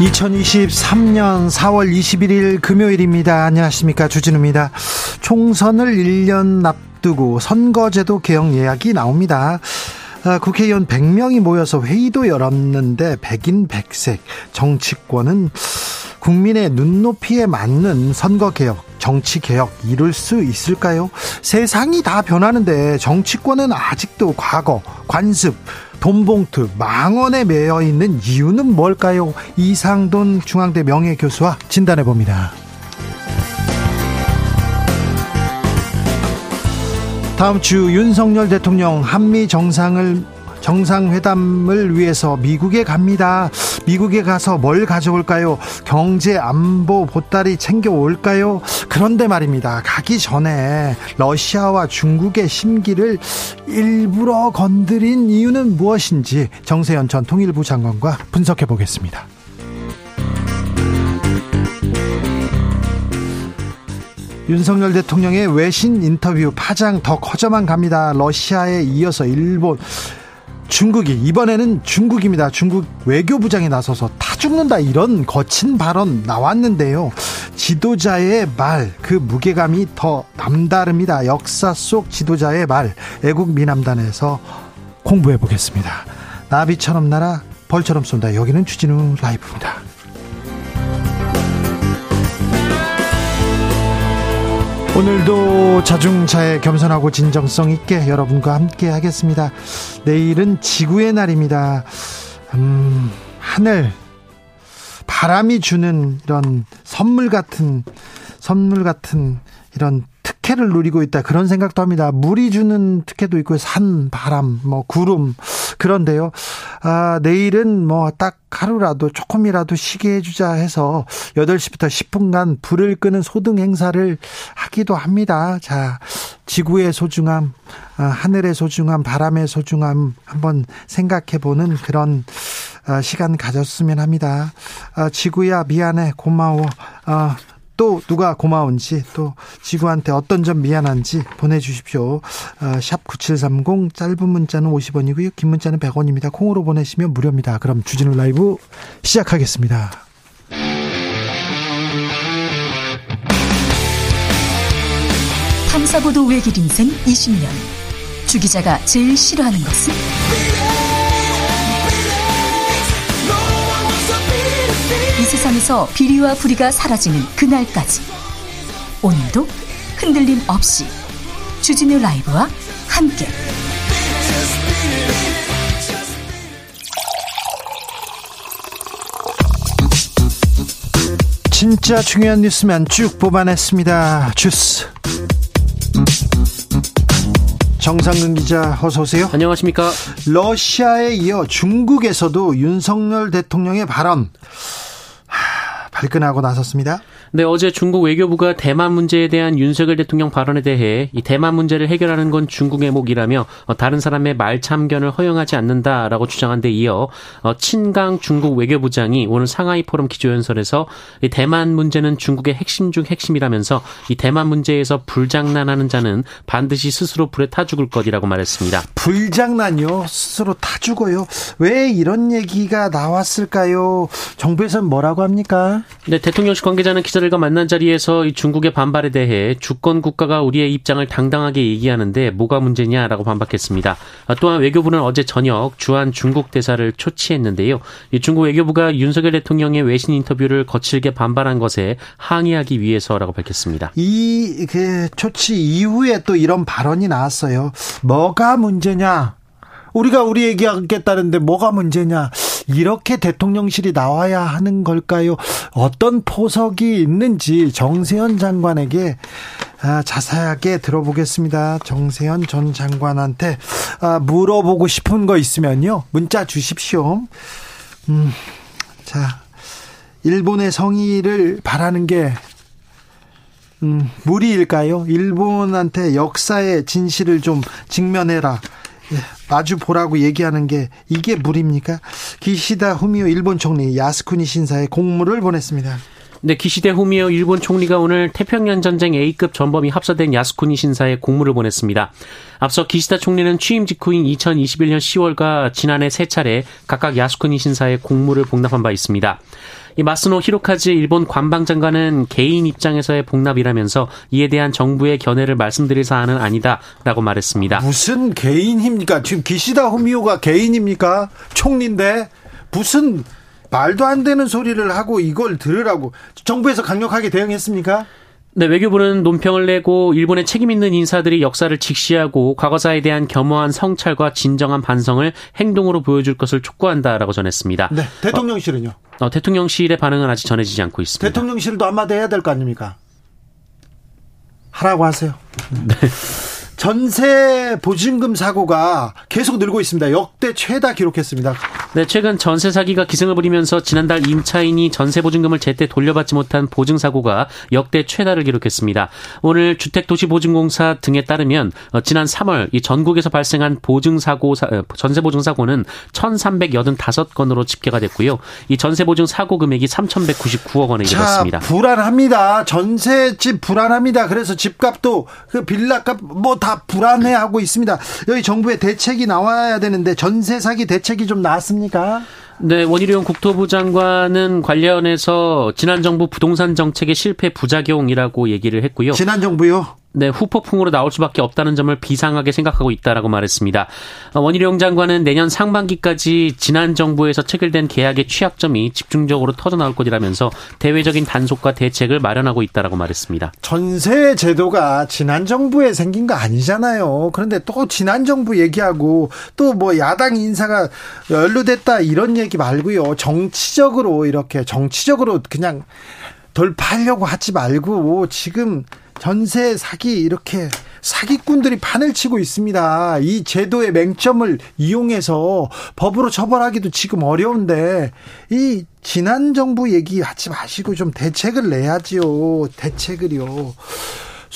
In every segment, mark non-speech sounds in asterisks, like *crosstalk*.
2023년 4월 21일 금요일입니다. 안녕하십니까. 주진우입니다. 총선을 1년 앞두고 선거제도 개혁 예약이 나옵니다. 아, 국회의원 100명이 모여서 회의도 열었는데 백인 백색 정치권은 국민의 눈높이에 맞는 선거 개혁, 정치 개혁 이룰 수 있을까요? 세상이 다 변하는데 정치권은 아직도 과거, 관습, 돈봉투, 망언에 매여 있는 이유는 뭘까요? 이상돈 중앙대 명예교수와 진단해 봅니다. 다음 주 윤석열 대통령 한미 정상을 정상회담을 위해서 미국에 갑니다. 미국에 가서 뭘 가져올까요? 경제 안보 보따리 챙겨올까요? 그런데 말입니다. 가기 전에 러시아와 중국의 심기를 일부러 건드린 이유는 무엇인지 정세현 전 통일부 장관과 분석해 보겠습니다. 윤석열 대통령의 외신 인터뷰 파장 더 커져만 갑니다. 러시아에 이어서 일본, 중국이 이번에는 중국입니다. 중국 외교부장이 나서서 다 죽는다 이런 거친 발언 나왔는데요. 지도자의 말 그 무게감이 더 남다릅니다. 역사 속 지도자의 말 애국 미남단에서 공부해 보겠습니다. 나비처럼 날아 벌처럼 쏜다. 여기는 주진우 라이브입니다. 오늘도 자중차에 겸손하고 진정성 있게 여러분과 함께 하겠습니다. 내일은 지구의 날입니다. 음, 하늘, 바람이 주는 이런 선물 같은, 선물 같은 이런 특혜를 누리고 있다. 그런 생각도 합니다. 물이 주는 특혜도 있고, 산, 바람, 뭐, 구름. 그런데요. 아, 내일은 뭐 딱 하루라도 조금이라도 쉬게 해주자 해서 8시부터 10분간 불을 끄는 소등 행사를 하기도 합니다. 자, 지구의 소중함, 아, 하늘의 소중함, 바람의 소중함 한번 생각해 보는 그런 아, 시간 가졌으면 합니다. 아, 지구야, 미안해, 고마워. 아, 또 누가 고마운지 또 지구한테 어떤 점 미안한지 보내주십시오. 어, 샵 9730 짧은 문자는 50원이고요. 긴 문자는 100원입니다. 콩으로 보내시면 무료입니다. 그럼 주진우 라이브 시작하겠습니다. 탐사보도 외길 인생 20년 주 기자가 제일 싫어하는 것은? 세상에서 비리와 부리가 사라지는 그날까지 오늘도 흔들림 없이 주진우 라이브와 함께 진짜 중요한 뉴스만 쭉 뽑아냈습니다. 주스. 정상근 기자 어서 오세요. 안녕하십니까. 러시아에 이어 중국에서도 윤석열 대통령의 발언 발끈하고 나섰습니다. 네, 어제 중국 외교부가 대만 문제에 대한 윤석열 대통령 발언에 대해 이 대만 문제를 해결하는 건 중국의 목이라며 어, 다른 사람의 말 참견을 허용하지 않는다라고 주장한 데 이어 어, 친강 중국 외교부장이 오늘 상하이 포럼 기조연설에서 이 대만 문제는 중국의 핵심 중 핵심이라면서 이 대만 문제에서 불장난하는 자는 반드시 스스로 불에 타 죽을 것이라고 말했습니다. 불장난요? 스스로 타 죽어요? 왜 이런 얘기가 나왔을까요? 정부에서는 뭐라고 합니까? 네, 대통령실 관계자는 기자 들과 만난 자리에서 이 중국의 반발에 대해 주권 국가가 우리의 입장을 당당하게 얘기하는데 뭐가 문제냐라고 반박했습니다. 아, 또한 외교부는 어제 저녁 주한 중국 대사를 초치했는데요. 이 중국 외교부가 윤석열 대통령의 외신 인터뷰를 거칠게 반발한 것에 항의하기 위해서라고 밝혔습니다. 이 그 초치 이후에 또 이런 발언이 나왔어요. 뭐가 문제냐? 우리가 우리 얘기하겠다는데 뭐가 문제냐? 이렇게 대통령실이 나와야 하는 걸까요? 어떤 포석이 있는지 정세현 장관에게 아, 자세하게 들어보겠습니다. 정세현 전 장관한테 아, 물어보고 싶은 거 있으면요. 문자 주십시오. 음, 자, 일본의 성의를 바라는 게 음, 무리일까요? 일본한테 역사의 진실을 좀 직면해라. 예, 마주 보라고 얘기하는 게 이게 무리입니까? 기시다 후미오 일본 총리 야스쿠니 신사에 공물을 보냈습니다. 네, 기시대 후미오 일본 총리가 오늘 태평양 전쟁 A급 전범이 합사된 야스쿠니 신사에 공물을 보냈습니다. 앞서 기시다 총리는 취임 직후인 2021년 10월과 지난해 세 차례 각각 야스쿠니 신사에 공물을 복납한 바 있습니다. 이 마스노 히로카즈 일본 관방장관은 개인 입장에서의 복납이라면서 이에 대한 정부의 견해를 말씀드릴 사안은 아니다라고 말했습니다. 무슨 개인입니까? 지금 기시다 후미오가 개인입니까? 총리인데 무슨 말도 안 되는 소리를 하고 이걸 들으라고 정부에서 강력하게 대응했습니까? 네, 외교부는 논평을 내고 일본의 책임 있는 인사들이 역사를 직시하고 과거사에 대한 겸허한 성찰과 진정한 반성을 행동으로 보여줄 것을 촉구한다라고 전했습니다. 네, 대통령실은요? 어, 어, 대통령실의 반응은 아직 전해지지 않고 있습니다. 대통령실도 한마디 해야 될 거 아닙니까? 하라고 하세요. 네. 전세 보증금 사고가 계속 늘고 있습니다. 역대 최다 기록했습니다. 네, 최근 전세 사기가 기승을 부리면서 지난달 임차인이 전세 보증금을 제때 돌려받지 못한 보증 사고가 역대 최다를 기록했습니다. 오늘 주택도시보증공사 등에 따르면 어, 지난 3월 이 전국에서 발생한 보증 사고 어, 전세 보증 사고는 1,385건으로 집계가 됐고요. 이 전세 보증 사고 금액이 3,199억 원에 이르렀습니다. 불안합니다. 전세집 불안합니다. 그래서 집값도 그 빌라값 뭐 다 불안해하고 있습니다. 여기 정부의 대책이 나와야 되는데 전세 사기 대책이 좀 나왔습니까? 네, 원희룡 국토부 장관은 관련해서 지난 정부 부동산 정책의 실패 부작용이라고 얘기를 했고요. 지난 정부요? 네, 후폭풍으로 나올 수밖에 없다는 점을 비상하게 생각하고 있다라고 말했습니다. 어, 원희룡 장관은 내년 상반기까지 지난 정부에서 체결된 계약의 취약점이 집중적으로 터져 나올 것이라면서 대외적인 단속과 대책을 마련하고 있다라고 말했습니다. 전세 제도가 지난 정부에 생긴 거 아니잖아요. 그런데 또 지난 정부 얘기하고 또 뭐 야당 인사가 연루됐다 이런 얘기 말고요. 정치적으로 이렇게 정치적으로 그냥 돌파하려고 하지 말고 지금 전세 사기 이렇게 사기꾼들이 판을 치고 있습니다. 이 제도의 맹점을 이용해서 법으로 처벌하기도 지금 어려운데 이 지난 정부 얘기하지 마시고 좀 대책을 내야지요. 대책을요.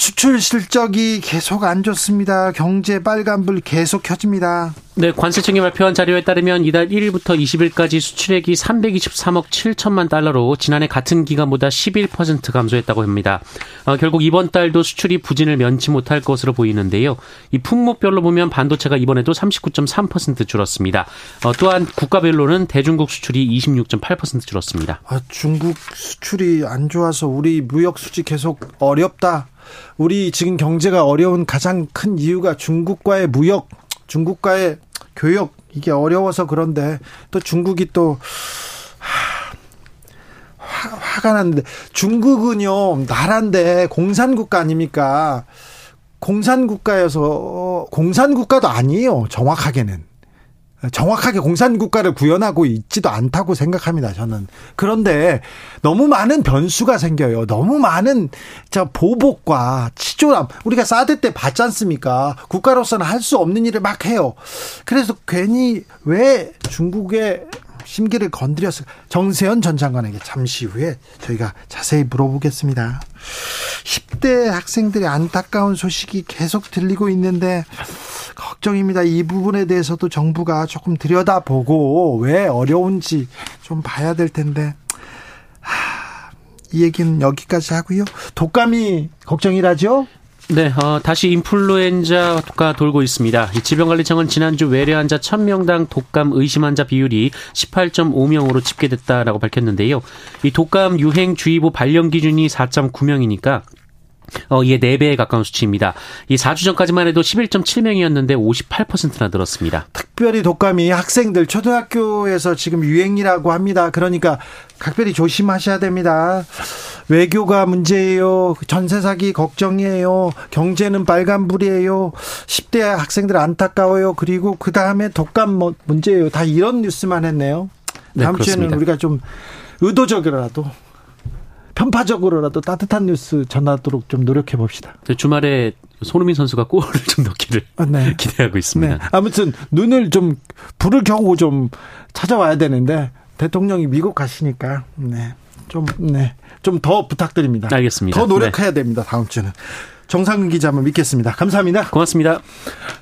수출 실적이 계속 안 좋습니다. 경제 빨간불 계속 켜집니다. 네, 관세청이 발표한 자료에 따르면 이달 1일부터 20일까지 수출액이 323억 7천만 달러로 지난해 같은 기간보다 11% 감소했다고 합니다. 어, 결국 이번 달도 수출이 부진을 면치 못할 것으로 보이는데요. 이 품목별로 보면 반도체가 이번에도 39.3% 줄었습니다. 어, 또한 국가별로는 대중국 수출이 26.8% 줄었습니다. 아, 중국 수출이 안 좋아서 우리 무역 수지 계속 어렵다. 우리 지금 경제가 어려운 가장 큰 이유가 중국과의 무역, 중국과의 교역 이게 어려워서 그런데 또 중국이 또 화, 화가 났는데 중국은요 나라인데 공산국가 아닙니까? 공산국가여서 공산국가도 아니에요 정확하게는 정확하게 공산 국가를 구현하고 있지도 않다고 생각합니다, 저는. 그런데 너무 많은 변수가 생겨요. 너무 많은 저 보복과 치졸함. 우리가 사드 때 봤지 않습니까? 국가로서는 할 수 없는 일을 막 해요. 그래서 괜히 왜 중국의 심기를 건드렸을 정세현 전 장관에게 잠시 후에 저희가 자세히 물어보겠습니다. 10대 학생들의 안타까운 소식이 계속 들리고 있는데 걱정입니다. 이 부분에 대해서도 정부가 조금 들여다보고 왜 어려운지 좀 봐야 될 텐데 하, 이 얘기는 여기까지 하고요. 독감이 걱정이라죠? 네, 어, 다시 인플루엔자가 돌고 있습니다. 질병관리청은 지난주 외래 환자 1000명당 독감 의심 환자 비율이 18.5명으로 집계됐다라고 밝혔는데요. 이 독감 유행 주의보 발령 기준이 4.9명이니까 어, 이에 4배에 가까운 수치입니다. 이 4주 전까지만 해도 11.7명이었는데 58%나 늘었습니다. 특별히 독감이 학생들 초등학교에서 지금 유행이라고 합니다. 그러니까 각별히 조심하셔야 됩니다. 외교가 문제예요. 전세 사기 걱정이에요. 경제는 빨간불이에요. 10대 학생들 안타까워요. 그리고 그 다음에 독감 뭐 문제예요. 다 이런 뉴스만 했네요. 네, 다음 네, 주에는 우리가 좀 의도적이라도 편파적으로라도 따뜻한 뉴스 전하도록 좀 노력해 봅시다. 주말에 손흥민 선수가 골을 좀 넣기를 아, 네. *laughs* 기대하고 있습니다. 네. 아무튼 눈을 좀 불을 켜고 좀 찾아와야 되는데 대통령이 미국 가시니까 네. 좀 네. 좀 더 부탁드립니다. 알겠습니다. 더 노력해야 네. 됩니다. 다음 주는. 정상근 기자 한번 믿겠습니다. 감사합니다. 고맙습니다.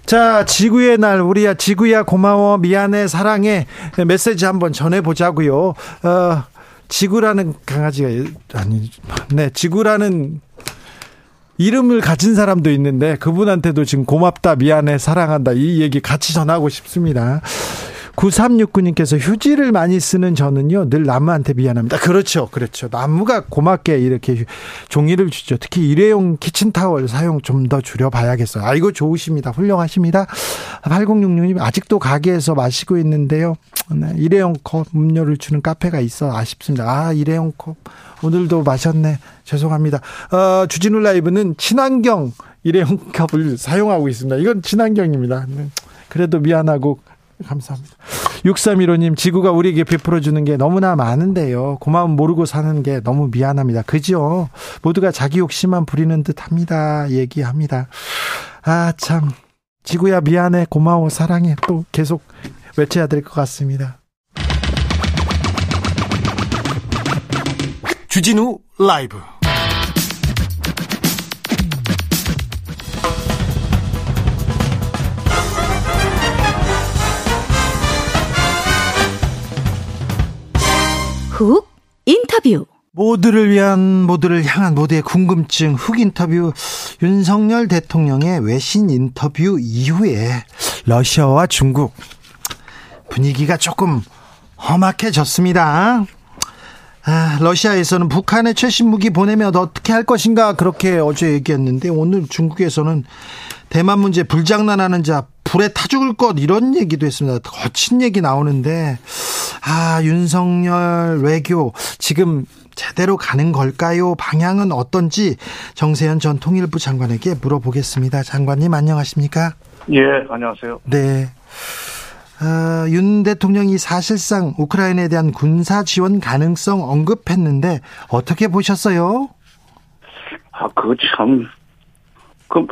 자, 지구의 날, 우리야, 지구야, 고마워, 미안해, 사랑해. 메시지 한번 전해 보자고요. 어, 지구라는 강아지가, 아니, 네, 지구라는 이름을 가진 사람도 있는데 그분한테도 지금 고맙다, 미안해, 사랑한다 이 얘기 같이 전하고 싶습니다. 9369님께서 휴지를 많이 쓰는 저는요, 늘 나무한테 미안합니다. 그렇죠. 그렇죠. 나무가 고맙게 이렇게 종이를 주죠. 특히 일회용 키친타월 사용 좀 더 줄여봐야겠어요. 아이고, 좋으십니다. 훌륭하십니다. 8066님, 아직도 가게에서 마시고 있는데요. 네, 일회용 컵 음료를 주는 카페가 있어 아쉽습니다. 아, 일회용 컵. 오늘도 마셨네. 죄송합니다. 어, 주진우 라이브는 친환경 일회용 컵을 사용하고 있습니다. 이건 친환경입니다. 네. 그래도 미안하고 감사합니다. 6315님, 지구가 우리에게 베풀어주는 게 너무나 많은데요. 고마움 모르고 사는 게 너무 미안합니다. 그죠? 모두가 자기 욕심만 부리는 듯 합니다. 얘기합니다. 아, 참. 지구야, 미안해. 고마워. 사랑해. 또 계속 외쳐야 될 것 같습니다. 주진우 라이브. 훅 인터뷰 모두를 위한 모두를 향한 모두의 궁금증 훅 인터뷰 윤석열 대통령의 외신 인터뷰 이후에 러시아와 중국 분위기가 조금 험악해졌습니다. 아, 러시아에서는 북한에 최신 무기 보내면 어떻게 할 것인가 그렇게 어제 얘기했는데 오늘 중국에서는 대만 문제 불장난하는 자 불에 타 죽을 것 이런 얘기도 했습니다. 거친 얘기 나오는데 아 윤석열 외교 지금 제대로 가는 걸까요? 방향은 어떤지 정세현 전 통일부 장관에게 물어보겠습니다. 장관님 안녕하십니까? 예, 안녕하세요. 네. 어, 윤 대통령이 사실상 우크라이나에 대한 군사 지원 가능성 언급했는데 어떻게 보셨어요? 아, 그거 참, 그,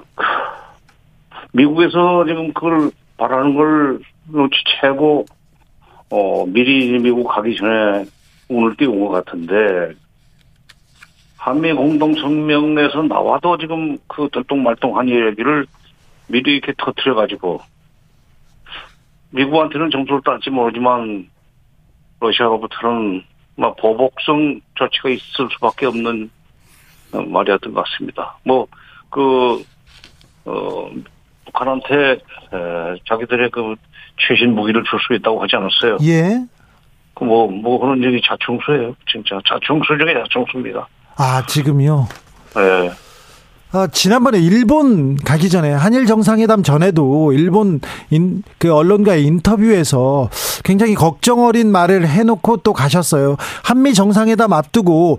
미국에서 지금 그걸 바라는 걸 눈치채고 어 미리 미국 가기 전에 오늘 띄운 것 같은데 한미 공동 성명 내에서 나와도 지금 그 들똥말똥한 얘기를 미리 이렇게 터트려 가지고 미국한테는 정도를 따지 모르지만 러시아로부터는 막 보복성 조치가 있을 수밖에 없는 말이었던 것 같습니다. 뭐 그 어, 북한한테 자기들의 그 최신 무기를 줄 수 있다고 하지 않았어요. 예. 그 뭐, 뭐 그런 얘기 자충수예요. 진짜 자충수 중에 자충수입니다. 아, 지금요? 네. 아, 지난번에 일본 가기 전에 한일 정상회담 전에도 일본 인, 그 언론과의 인터뷰에서 굉장히 걱정 어린 말을 해놓고 또 가셨어요. 한미 정상회담 앞두고 어,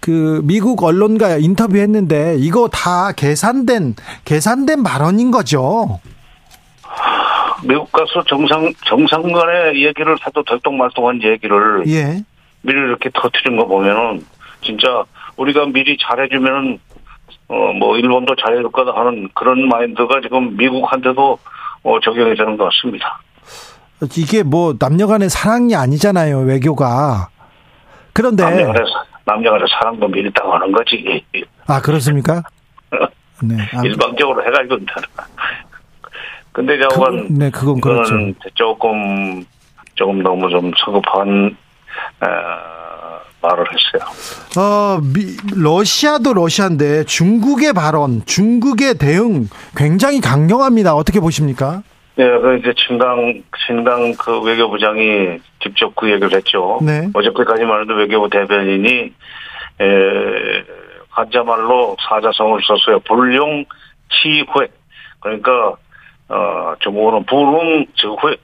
그 미국 언론과 인터뷰했는데 이거 다 계산된 계산된 발언인 거죠. 미국 가서 정상 정상 간의 얘기를 해도 덜떡말떡한 얘기를 예. 미리 이렇게 터트린 거 보면은 진짜 우리가 미리 잘해주면은 어 뭐 일본도 잘해줄 거다 하는 그런 마인드가 지금 미국한테도 어 적용이 되는 것 같습니다. 이게 뭐 남녀간의 사랑이 아니잖아요 외교가. 그런데 남녀간의, 남녀간의 사랑도 밀다고 하는 거지. 아 그렇습니까? *laughs* 네. 일방적으로 해가지고 근데 저건 그, 네 그건 그렇죠. 조금 조금 너무 좀 서급한 어, 말을 했어요. 어, 미, 러시아도 러시아인데 중국의 발언, 중국의 대응 굉장히 강경합니다. 어떻게 보십니까? 네, 그 이제 친강 친강 그 외교부장이 직접 그 얘기를 했죠. 네. 어저께까지만 해도 외교부 대변인이 에 한자말로 사자성을 썼어요. 불용 치회. 그러니까 어 저거는 불용 즉회.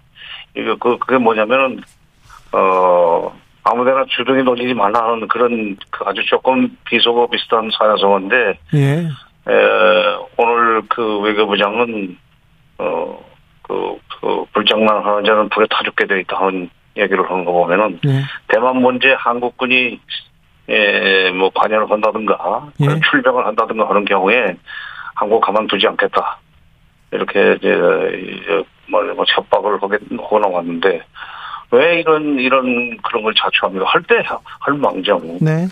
이거 그 그게 뭐냐면은 어 아무데나 주둥이 돌리지 말라는 그런 그 아주 조금 비속어 비슷한 사자성어인데. 예. 에 오늘 그 외교부장은 어 그, 그, 불장난하는 자는 불에 타 죽게 돼 있다 하는 얘기를 하는 거 보면은, 네. 대만 문제 한국군이 예, 뭐 관여를 한다든가 예. 출병을 한다든가 하는 경우에 한국 가만두지 않겠다 이렇게 이제 이제 뭐, 뭐 협박을 하게 하고 나왔는데 왜 이런 이런 그런 걸 자초합니까? 할 때 할 망정 네.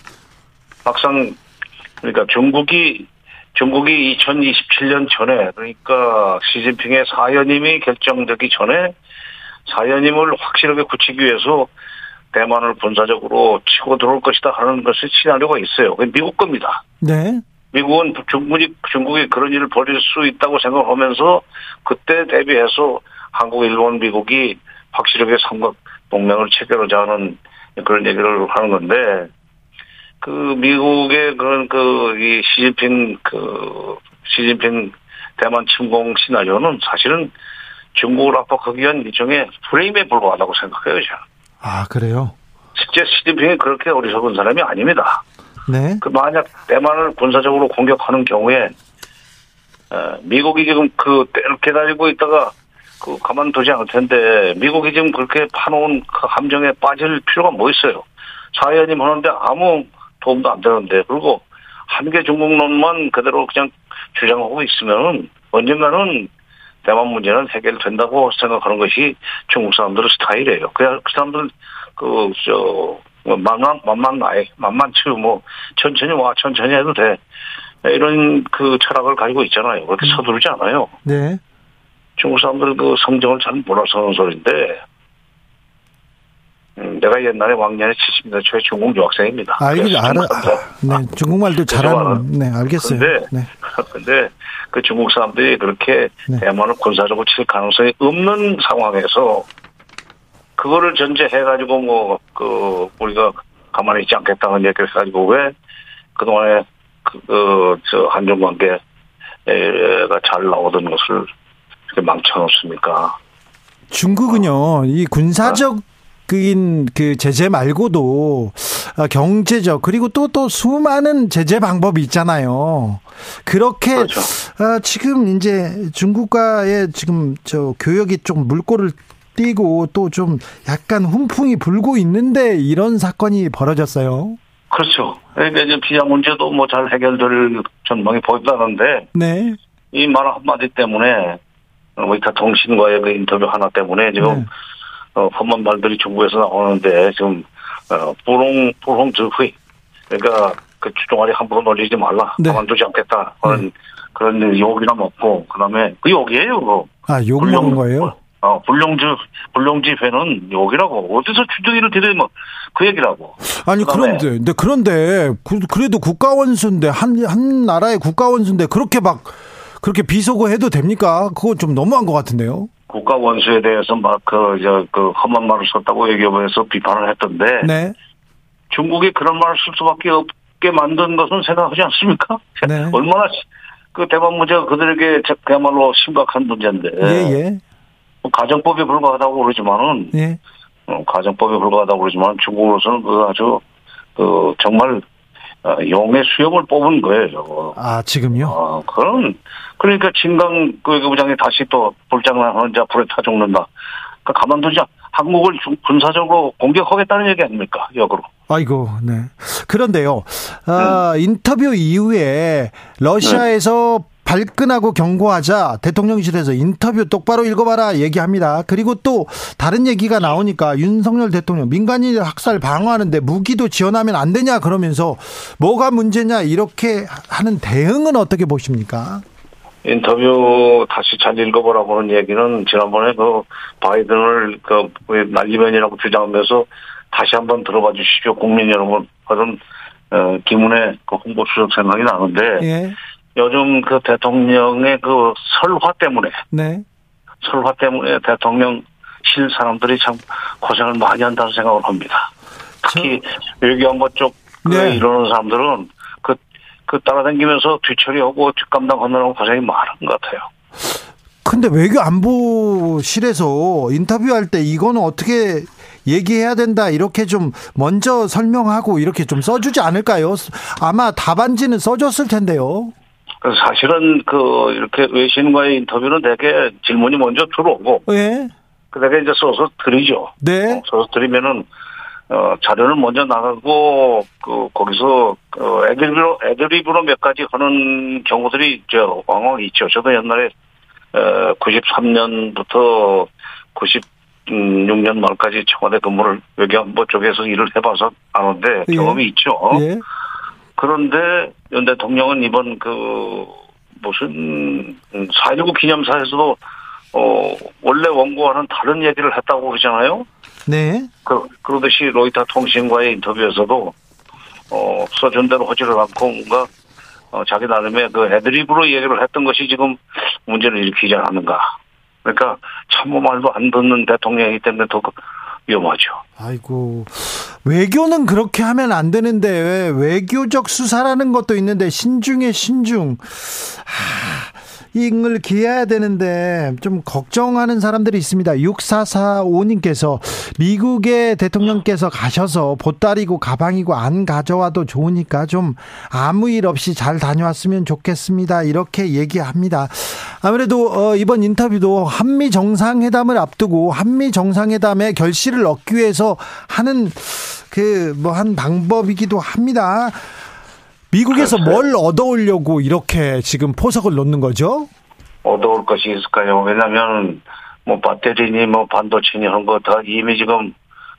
막상 그러니까 중국이 중국이 2027년 전에 그러니까 시진핑의 사연임이 결정되기 전에 사연임을 확실하게 굳히기 위해서 대만을 군사적으로 치고 들어올 것이다 하는 것이 시나리오가 있어요. 그게 미국 겁니다. 네. 미국은 중국이 중국이 그런 일을 벌일 수 있다고 생각하면서 그때 대비해서 한국, 일본, 미국이 확실하게 삼각 동맹을 체결하자는 그런 얘기를 하는 건데 그 미국의 그런 그 이 시진핑 그 시진핑 대만 침공 시나리오는 사실은 중국을 압박하기 위한 일종의 프레임에 불과하다고 생각해요, 저는. 아, 그래요? 실제 시진핑이 그렇게 어리석은 사람이 아닙니다. 네. 그 만약 대만을 군사적으로 공격하는 경우에 어, 미국이 지금 그 기다리고 있다가 그 가만두지 않을 텐데 미국이 지금 그렇게 파놓은 그 함정에 빠질 필요가 뭐 있어요? 사연님 하는데 아무 도움도 안 되는데 그리고 한계 중국론만 그대로 그냥 주장하고 있으면 언젠가는 대만 문제는 해결된다고 생각하는 것이 중국 사람들의 스타일이에요. 그냥 그 사람들 그저 만만 만만 나해 만만치 뭐 천천히 와 천천히 해도 돼 이런 그 철학을 가지고 있잖아요. 그렇게 서두르지 않아요. 네. 중국 사람들 그 성정을 잘 몰라서 하는 소리인데 음, 내가 옛날에 왕년에 70년대 초에 중국 유학생입니다. 아, 그래서 알아. 사람들 네. 중국말도 잘하는, 네, 알겠어요. 근데, 네. *laughs* 근데 그 중국 사람들이 그렇게 네. 대만을 군사적으로 칠 가능성이 없는 상황에서 그거를 전제해가지고 뭐 그 우리가 가만히 있지 않겠다는 얘기를 해가지고 왜 그동안에 그저 한중 관계가 잘 나오던 것을 이렇게 망쳐놓습니까? 중국은요, 이 군사적 그인 그 제재 말고도 아, 경제적 그리고 또또 수많은 제재 방법이 있잖아요. 그렇게 그렇죠. 아, 지금 이제 중국과의 지금 저 교역이 좀 물꼬를 띄고 또 좀 약간 훈풍이 불고 있는데 이런 사건이 벌어졌어요. 그렇죠. 그러니까 이제 비자 문제도 뭐 잘 해결될 전망이 보인다는데 네. 이 말 한마디 때문에 위타 통신과의 그 인터뷰 하나 때문에 지금 네. 어, 험한 말들이 중국에서 나오는데 지금 어, 불홍 불홍 즉회 그러니까 그 주종아리 함부로 놀리지 말라 네. 가만두지 않겠다 하는 그런 욕이나 먹고 그다음에 그 욕이에요 그거 아, 욕 먹은 거예요? 어 불룡지 불룡지 회는 욕이라고 어디서 주둥이를 들여 뭐그 얘기라고 아니 그런데 근데 그런데 그- 그래도 국가 원수인데 한 한 나라의 국가 원수인데 그렇게 막 그렇게 비속어 해도 됩니까? 그거 좀 너무한 것 같은데요. 국가 원수에 대해서 막그저그 험한 말을 썼다고 얘기하면서 비판을 했던데 네. 중국이 그런 말을 쓸 수밖에 없게 만든 것은 생각하지 않습니까? *laughs* 네. 얼마나 시- 그 대만 문제가 그들에게 저- 그야말로 심각한 문제인데 예, 예. 뭐 가정법에 불과하다고 그러지만은 예. 어, 가정법에 불과하다고 그러지만 중국으로서는 그 아주 그 정말 어, 용의 수염을 뽑은 거예요. 아, 지금요? 어, 그런 그러니까 진강 그 외교부장이 다시 또 불장난하는 자 불에 타 죽는다. 그러니까 가만두자. 한국을 중- 군사적으로 공격하겠다는 얘기 아닙니까? 역으로. 아이고, 네. 그런데요, 아, 네. 인터뷰 이후에 러시아에서 발끈하고 경고하자 대통령실에서 인터뷰 똑바로 읽어봐라 얘기합니다. 그리고 또 다른 얘기가 나오니까 윤석열 대통령 민간인 학살 방어하는데 무기도 지원하면 안 되냐 그러면서 뭐가 문제냐 이렇게 하는 대응은 어떻게 보십니까? 인터뷰 다시 잘 읽어보라고 하는 얘기는 지난번에 그 바이든을 그 날리면이라고 주장하면서 다시 한번 들어봐 주십시오. 국민 여러분. 그런 어, 김은혜 그 홍보 수석 생각이 나는데 예, 요즘 그 대통령의 그 설화 때문에 네, 설화 때문에 대통령 실 사람들이 참 고생을 많이 한다는 생각을 합니다. 특히 외교안보 쪽 네. 이러는 사람들은 그, 그 따라다니면서 뒤처리하고 뒷감당 하느라고 고생이 많은 것 같아요. 근데 외교 안보실에서 인터뷰할 때 이거는 어떻게 얘기해야 된다 이렇게 좀 먼저 설명하고 이렇게 좀 써주지 않을까요? 아마 답안지는 써줬을 텐데요. 그래서 사실은 그 이렇게 외신과의 인터뷰는 되게 질문이 먼저 들어오고 예, 그다가 이제 써서 드리죠. 네, 써서 드리면은 어, 자료는 먼저 나가고, 그, 거기서, 그, 애드립으로, 애드립으로 몇 가지 하는 경우들이, 저, 왕왕 있죠. 저도 옛날에, 어, 93년부터 96년 말까지 청와대 근무를 외교안보 쪽에서 일을 해봐서 아는데, 예. 경험이 있죠. 예. 그런데 윤 대통령은 이번 그 무슨 4.19 기념사에서도 어 원래 원고와는 다른 얘기를 했다고 그러잖아요. 네. 그 그러듯이 로이터 통신과의 인터뷰에서도 어 써준 대로 하지를 않고 뭔가 어, 자기 나름의 그 애드립으로 얘기를 했던 것이 지금 문제를 일으키지 않았는가. 그러니까 참모 말도 안 듣는 대통령이기 때문에 더 그- 위험하죠. 아이고 외교는 그렇게 하면 안 되는데 왜 외교적 수사라는 것도 있는데 신중에 신중 하, 이걸 기해야 되는데 좀 걱정하는 사람들이 있습니다. 6445님께서 미국의 대통령께서 가셔서 보따리고 가방이고 안 가져와도 좋으니까 좀 아무 일 없이 잘 다녀왔으면 좋겠습니다. 이렇게 얘기합니다. 아무래도 어, 이번 인터뷰도 한미 정상회담을 앞두고 한미 정상회담의 결실을 얻기 위해서 하는 그 뭐 한 방법이기도 합니다. 미국에서 뭘 얻어오려고 이렇게 지금 포석을 놓는 거죠? 얻어올 것이 있을까요? 왜냐하면 뭐 배터리니 뭐 반도체니 하는 거 다 이미 지금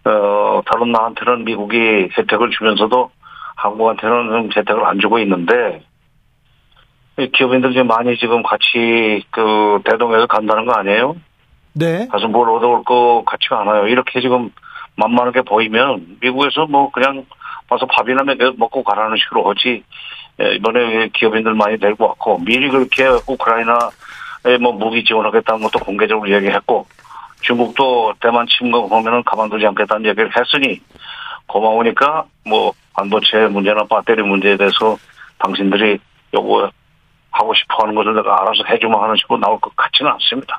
어 다른 나한테는 미국이 혜택을 주면서도 한국한테는 좀 혜택을 안 주고 있는데 이 기업인들 이 많이 지금 같이 그 대동해서 간다는 거 아니에요? 네. 가서 뭘 얻어올 것 같지가 않아요. 이렇게 지금 만만하게 보이면 미국에서 뭐 그냥 와서 밥이나 먹여- 먹고 가라는 식으로 하지 예, 이번에 기업인들 많이 데리고 왔고 미리 그렇게 우크라이나에 뭐 무기 지원하겠다는 것도 공개적으로 얘기했고 중국도 대만 침공하면은 가만두지 않겠다는 얘기를 했으니 고마우니까 뭐 반도체 문제나 배터리 문제에 대해서 당신들이 요거 하고 싶어 하는 것을 내가 알아서 해주면 하는 식으로 나올 것 같지는 않습니다.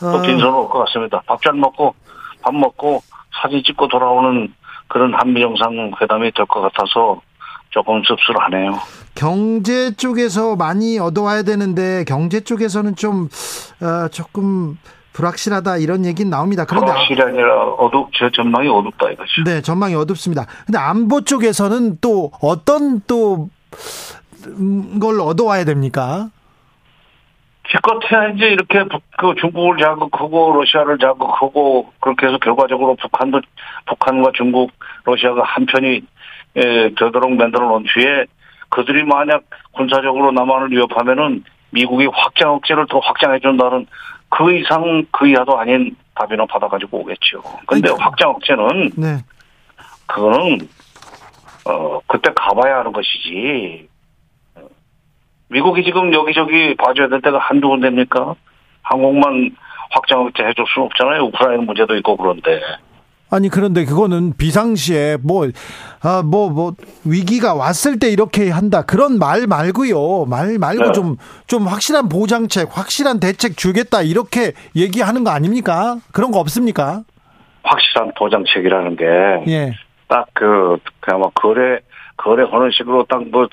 또 어, 빈손으로 올 것 같습니다. 밥 잘 먹고 밥 먹고 사진 찍고 돌아오는 그런 한미 정상회담이 될 것 같아서 조금 씁쓸하네요. 경제 쪽에서 많이 얻어와야 되는데 경제 쪽에서는 좀 어, 조금 불확실하다 이런 얘기는 나옵니다. 그런데 아- 확실히 아니라 어둡 저 전망이 어둡다 이거죠. 네, 전망이 어둡습니다. 근데 안보 쪽에서는 또 어떤 또 음, 걸 얻어와야 됩니까? 기껏해야 이제 이렇게 북- 그 중국을 자극하고 러시아를 자극하고 그렇게 해서 결과적으로 북한도 북한과 중국 러시아가 한편이 에, 되도록 만들어 놓은 뒤에 그들이 만약 군사적으로 남한을 위협하면은 미국이 확장 억제를 더 확장해 준다는 그 이상 그 이하도 아닌 답이나 받아가지고 오겠죠. 근데 아니, 확장 억제는 네. 그거는 어 그때 가봐야 하는 것이지. 어, 미국이 지금 여기저기 봐줘야 될 때가 한두 군데입니까? 한국만 확장 해줄 수는 없잖아요. 우크라이나 문제도 있고 그런데. 아니 그런데 그거는 비상시에 뭐아뭐뭐 위기가 왔을 때 이렇게 한다 그런 말 말고요 말 말고 네. 좀좀 확실한 보장책 확실한 대책 주겠다 이렇게 얘기하는 거 아닙니까 그런 거 없습니까 확실한 보장책이라는 게예딱그 그냥 뭐 거래 거래하는 식으로 딱 뭐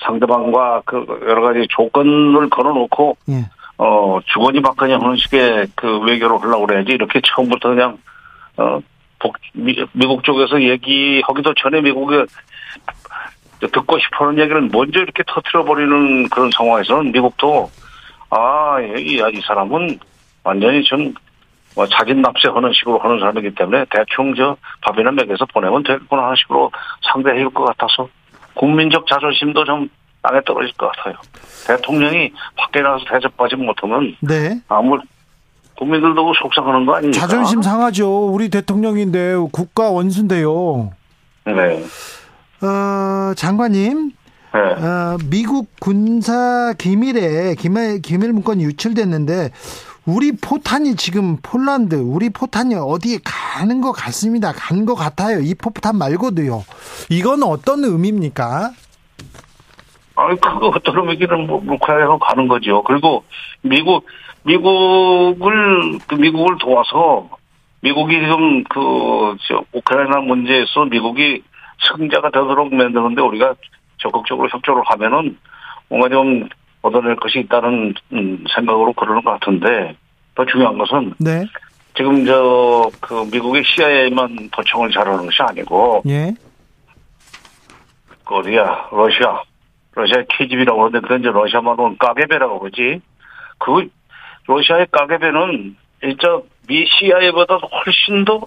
상대방과 그 여러 가지 조건을 걸어놓고 예. 어 주거니 받거니 하는 식의 그 외교를 하려고 그래야지 이렇게 처음부터 그냥 어 북, 미, 미국 쪽에서 얘기하기도 전에 미국에 듣고 싶어하는 얘기를 먼저 이렇게 터트려 버리는 그런 상황에서는 미국도 아이 이 사람은 완전히 좀뭐 자진 납세하는 식으로 하는 사람이기 때문에 대충 저 밥이나 먹여서 보내면 되겠구나 하는 식으로 상대해 줄 것 같아서 국민적 자존심도 좀 땅에 떨어질 것 같아요. 대통령이 밖에 나가서 대접받지 못하면 네 아무 국민들도 속상하는 거 아닙니까? 자존심 상하죠 우리 대통령인데 국가 원수인데요 네. 어 장관님 네. 어, 미국 군사 기밀에 기밀, 기밀 문건이 유출됐는데 우리 포탄이 지금 폴란드 우리 포탄이 어디에 가는 것 같습니다. 간 것 같아요. 이 포탄 말고도요. 이건 어떤 의미입니까? 아니 그거 어떤 의미기는 뭐 우크라이나로 가는 거죠. 그리고 미국 미국을 그 미국을 도와서 미국이 지금 그 저 우크라이나 문제에서 미국이 승자가 되도록 만드는데 우리가 적극적으로 협조를 하면은 뭔가 좀 얻어낼 것이 있다는 음, 생각으로 그러는 것 같은데 더 중요한 것은 네. 지금 저 그 미국의 CIA만 도청을 잘하는 것이 아니고 예. 그 어디야 러시아 러시아 KGB라고 그러는데 그건 이제 러시아 말로는 까게베라고 그러지. 그 러시아의 까게베는 진짜 미 CIA보다 훨씬 더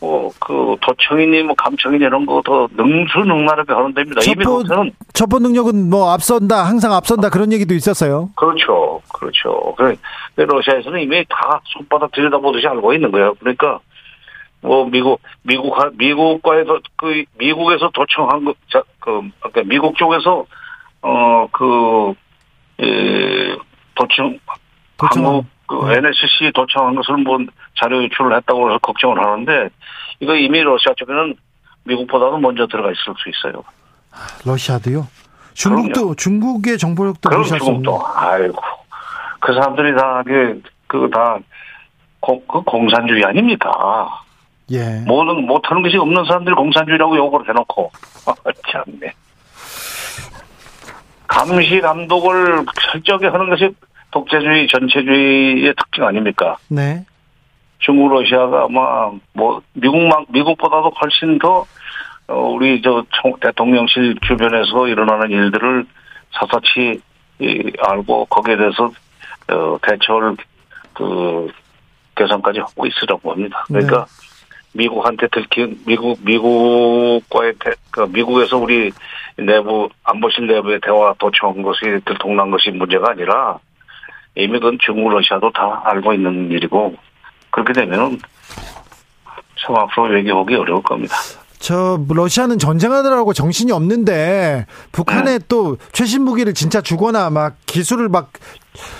뭐, 그, 도청이니, 뭐, 감청이니, 이런 거 더 능수능란하게 하는 데입니다. 첩보, 거기서는, 첩보 능력은 뭐 앞선다, 항상 앞선다 그런 얘기도 있었어요. 그렇죠. 그렇죠. 그래, 러시아에서는 이미 다 손바닥 들여다보듯이 알고 있는 거예요. 그러니까, 뭐, 미국, 미국, 미국과에서, 그, 미국에서 도청한 거, 자, 그, 아까 미국 쪽에서, 어, 그, 에, 도청, 도청. 한국, 그, 네. NSC 도청한 것을 뭐, 자료 유출을 했다고 해서 걱정을 하는데, 이거 이미 러시아 쪽에는 미국보다도 먼저 들어가 있을 수 있어요. 러시아도요. 중국도 중국의 정보력도 그럼. 중국도, 아이고. 그 사람들이 다, 그, 그, 다, 공, 그 공산주의 아닙니까? 예. 모든, 못하는 것이 없는 사람들이 공산주의라고 욕을 해놓고. *laughs* 참네. 감시, 감독을 철저하게 하는 것이 독재주의, 전체주의의 특징 아닙니까? 네. 중국, 러시아가 아마, 뭐, 미국만, 미국보다도 훨씬 더, 어, 우리 저 총, 대통령실 주변에서 일어나는 일들을 이, 알고 거기에 대해서, 어, 대처를, 그, 개선까지 하고 있으라고 합니다. 그러니까, 미국한테 들킨, 미국, 미국과의, 대, 그, 미국에서 우리 내부, 안보실 내부의 대화 도청한 것이 들통난 것이 문제가 아니라, 이미 그건 중국, 러시아도 다 알고 있는 일이고, 그렇게 되면은 참 앞으로 외교하기 어려울 겁니다. 저 러시아는 전쟁하느라고 정신이 없는데 북한에 또 최신 무기를 진짜 주거나 막 기술을 막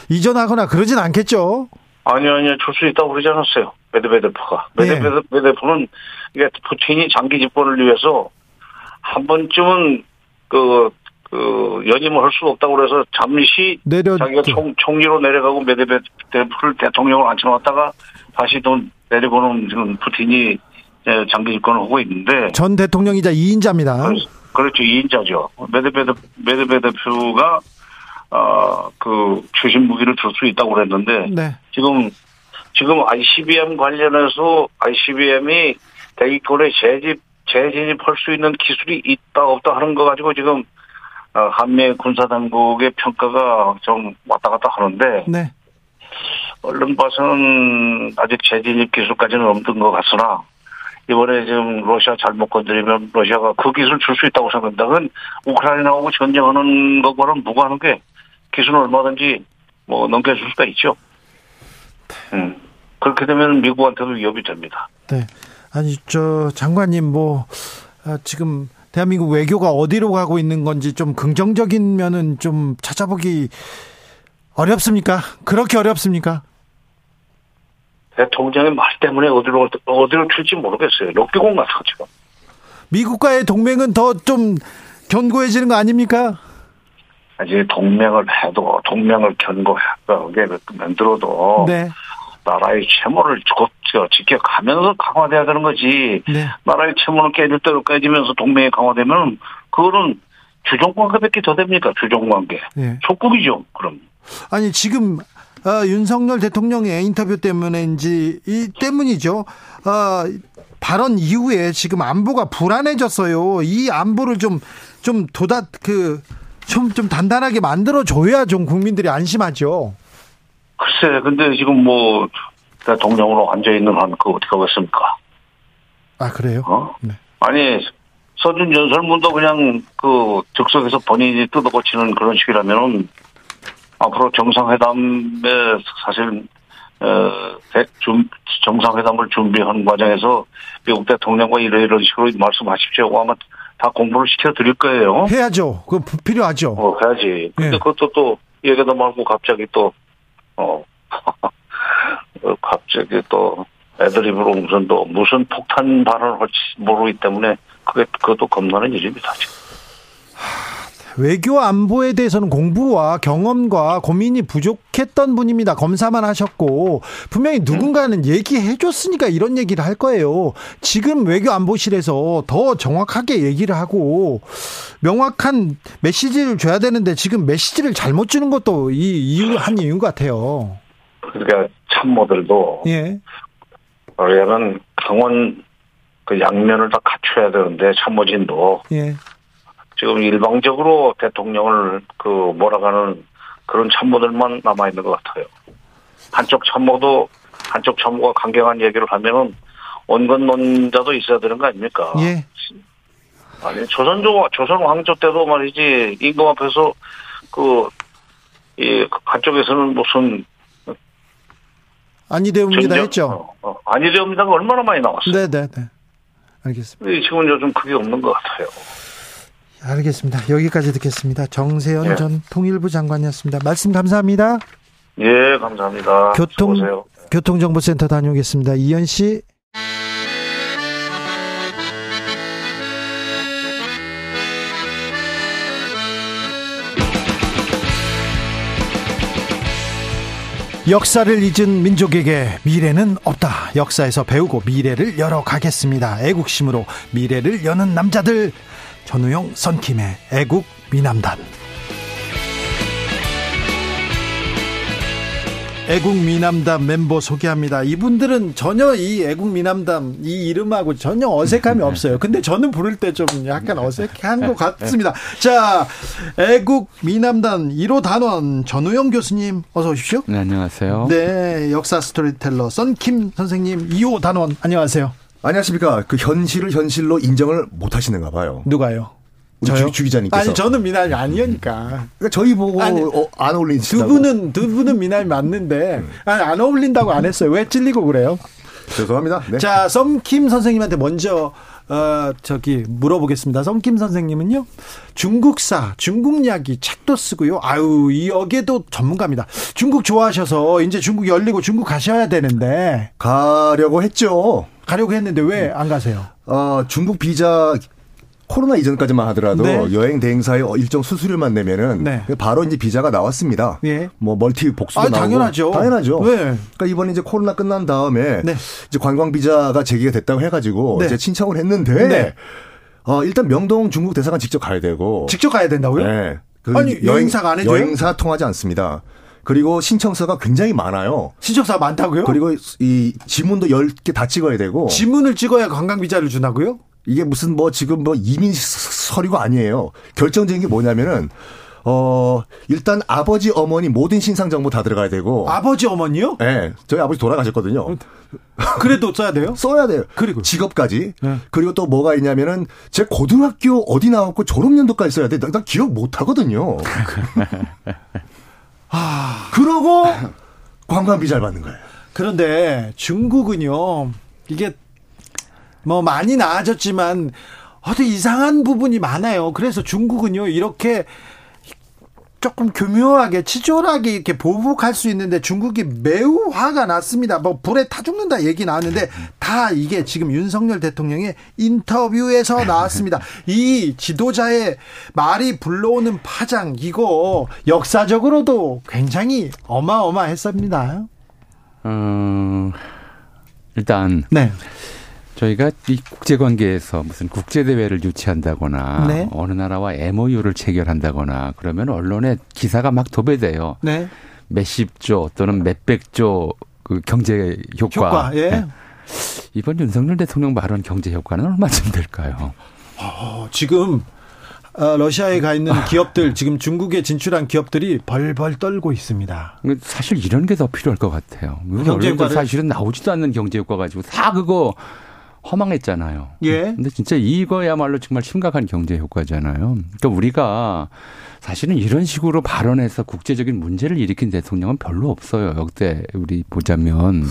이전하거나 그러진 않겠죠? 아니요, 아니요, 줄 수 있다고 그러지 않았어요. 메드베데프가. 네. 메드베데프는 이게 푸틴이 장기 집권을 위해서 한 번쯤은 그, 그, 연임을 할수 없다고 그래서 잠시 내려 자기가 총, 총리로 내려가고 메드베데프를 대통령으로 앉혀놨다가 다시 또 내려보내는 지금 푸틴이 장기 집권을 하고 있는데 전 대통령이자 2인자입니다. 그렇죠. 2인자죠. 메드베드, 메드베데프가, 어, 그, 최신 무기를 줄 수 있다고 그랬는데, 네. 지금, 지금 ICBM 관련해서 ICBM이 대기권에 재집, 재진입할 수 있는 기술이 있다, 없다 하는 거 가지고 지금, 어, 한미 군사당국의 평가가 좀 왔다 갔다 하는데, 네. 얼른 봐서는 아직 재진입 기술까지는 없는 것 같으나 이번에 지금 러시아 잘못 건드리면 러시아가 그 기술 줄 수 있다고. 그건 우크라이나하고 전쟁하는 것과는 무관한 게 기술은 얼마든지 뭐 넘겨줄 수가 있죠. 음. 그렇게 되면 미국한테도 위협이 됩니다. 네. 아니 저 장관님 뭐 아, 지금 대한민국 외교가 어디로 가고 있는 건지 좀 긍정적인 면은 좀 찾아보기 어렵습니까? 그렇게 어렵습니까? 대통령의 말 때문에 어디로 어디로 튈지 모르겠어요. 럭비공 같은 지금. 미국과의 동맹은 더 좀 견고해지는 거 아닙니까? 아직 동맹을 해도 동맹을 견고하게 만들어도 네. 나라의 채무를 지켜가면서 강화돼야 되는 거지. 네. 나라의 채무는 깨질 대로 깨지면서 동맹이 강화되면 그거는 주종관계밖에 더 됩니까? 주종관계. 네. 속국이죠. 그럼. 아니 지금 어, 윤석열 대통령의 인터뷰 때문인지 이 때문이죠. 어, 발언 이후에 지금 안보가 불안해졌어요. 이 안보를 좀 좀 도다 그좀 좀 단단하게 만들어 줘야 좀 국민들이 안심하죠. 글쎄, 근데 지금 뭐 대통령으로 앉아 있는 한 그 어떻게 하겠습니까? 아 그래요? 어? 네. 아니 서준 전설문도 그냥 그 즉석에서 본인이 뜯어 고치는 그런 식이라면은 앞으로 정상회담에 사실 어, 대- 준- 정상회담을 준비하는 과정에서 미국 대통령과 이런 이런 식으로 말씀하십시오. 아마 다 공부를 시켜 드릴 거예요. 해야죠. 부- 필요하죠. 어, 해야지. 근데 예. 그것도 또 얘기도 말고 갑자기 또, 어, *laughs* 어, 갑자기 또 애드립으로 무슨 또 무슨 폭탄 발언을 할지 모르기 때문에 그게 그것도 겁나는 일입니다. 지금. 외교 안보에 대해서는 공부와 경험과 고민이 부족했던 분입니다. 검사만 하셨고 분명히 누군가는 얘기해 줬으니까 이런 얘기를 할 거예요. 지금 외교 안보실에서 더 정확하게 얘기를 하고 명확한 메시지를 줘야 되는데 지금 메시지를 잘못 주는 것도 이 이유 한 이유 같아요. 그러니까 참모들도 예. 그러려면 강원 그 양면을 다 갖춰야 되는데 참모진도 예. 지금 일방적으로 대통령을 그 몰아가는 그런 참모들만 남아 있는 것 같아요. 한쪽 참모도 한쪽 참모가 강경한 얘기를 하면은 온건 논자도 있어야 되는 거 아닙니까? 예. 아니 조선 조 조선 왕조 때도 말이지 임금 앞에서 그이 한쪽에서는 무슨 아니 되옵니다 전쟁- 했죠. 어, 어, 아니 되옵니다가 얼마나 많이 나왔어요. 네, 네, 네. 알겠습니다. 지금은 요즘 그게 없는 것 같아요. 알겠습니다. 여기까지 듣겠습니다. 정세현 예. 전 통일부 장관이었습니다. 말씀 감사합니다. 예, 감사합니다. 교통 수고하세요. 교통정보센터 다녀오겠습니다. 이현 씨. 역사를 잊은 민족에게 미래는 없다. 역사에서 배우고 미래를 열어가겠습니다. 애국심으로 미래를 여는 남자들. 전우용 썬킴의 애국 미남단. 애국 미남단 멤버 소개합니다. 이분들은 전혀 이 애국 미남단 이 이름하고 전혀 어색함이 없어요. 근데 저는 부를 때 좀 약간 어색한 것 같습니다. 자, 애국 미남단 1호 단원 전우용 교수님 어서 오십시오. 네, 안녕하세요. 네, 역사 스토리텔러 썬킴 선생님 2호 단원 안녕하세요. 안녕하십니까. 그 현실을 현실로 인정을 못 하시는가 봐요. 누가요? 우리 주, 주 기자님께서. 아니 저는 미남이 아니니까. 그러니까 저희 보고 아니, 어, 안두 어울리시다고. 분은 두 분은 미남이 맞는데 아니, 안 어울린다고 안 했어요. 왜 찔리고 그래요? 죄송합니다. 네. 자, 썸킴 선생님한테 먼저 어 저기 물어보겠습니다. 썸킴 선생님은요. 중국사, 중국 이야기 책도 쓰고요. 아유, 이 여기에도 전문가입니다. 중국 좋아하셔서 이제 중국 열리고 중국 가셔야 되는데 가려고 했죠. 가려고 했는데 왜 안 가세요? 어, 중국 비자 코로나 이전까지만 하더라도 네. 여행 대행사의 일정 수수료만 내면은 네. 바로 이제 비자가 나왔습니다. 예. 뭐 멀티 복수도 아, 나오고 당연하죠. 당연하죠. 네. 그러니까 이번에 이제 코로나 끝난 다음에 네. 이제 관광 비자가 제기가 됐다고 해가지고 네. 이제 신청을 했는데 네. 어, 일단 명동 중국 대사관 직접 가야 되고 직접 가야 된다고요? 네. 그 아니, 여행사가 안 해줘요? 여행사 통하지 않습니다. 그리고 신청서가 굉장히 많아요. 신청사가 많다고요? 그리고 이 지문도 10개 다 찍어야 되고 지문을 찍어야 관광 비자를 주나고요? 이게 무슨 뭐 지금 뭐 이민 서- 서류가 아니에요. 결정적인 게 뭐냐면은 어 일단 아버지 어머니 모든 신상 정보 다 들어가야 되고 아버지 어머니요? 네, 저희 아버지 돌아가셨거든요. 그래도 써야 돼요? *laughs* 써야 돼요. 그리고? 직업까지. 네. 그리고 또 뭐가 있냐면은 제 고등학교 어디 나왔고 졸업 연도까지 써야 돼. 나, 나 기억 못 하거든요. *laughs* 아, 그러고 *laughs* 관광 비자를 받는 거예요. 그런데 중국은요, 이게 뭐 많이 나아졌지만 어디 이상한 부분이 많아요. 그래서 중국은요, 이렇게 조금 교묘하게 치졸하게 이렇게 보복할 수 있는데 중국이 매우 화가 났습니다. 뭐 불에 타 죽는다 얘기 나왔는데 다 이게 지금 윤석열 대통령의 인터뷰에서 *laughs* 나왔습니다. 이 지도자의 말이 불러오는 파장 이거 역사적으로도 굉장히 어마어마했습니다. 어, 일단 네. 저희가 이 국제 관계에서 무슨 국제 대회를 유치한다거나 네. 어느 나라와 MOU를 체결한다거나 그러면 언론에 기사가 막 도배돼요. 네. 몇십 조 또는 몇백 조 그 경제 효과. 효과, 예. 네. 이번 윤석열 대통령 발언 경제 효과는 얼마쯤 될까요? 어, 지금 어, 러시아에 가 있는 기업들 지금 중국에 진출한 기업들이 벌벌 떨고 있습니다. 사실 이런 게 더 필요할 것 같아요. 경제 효과를- 사실은 나오지도 않는 경제 효과 가지고 다 그거 허망했잖아요. 예. 근데 진짜 이거야말로 정말 심각한 경제 효과잖아요. 그러니까 우리가 사실은 이런 식으로 발언해서 국제적인 문제를 일으킨 대통령은 별로 없어요. 역대 우리 보자면.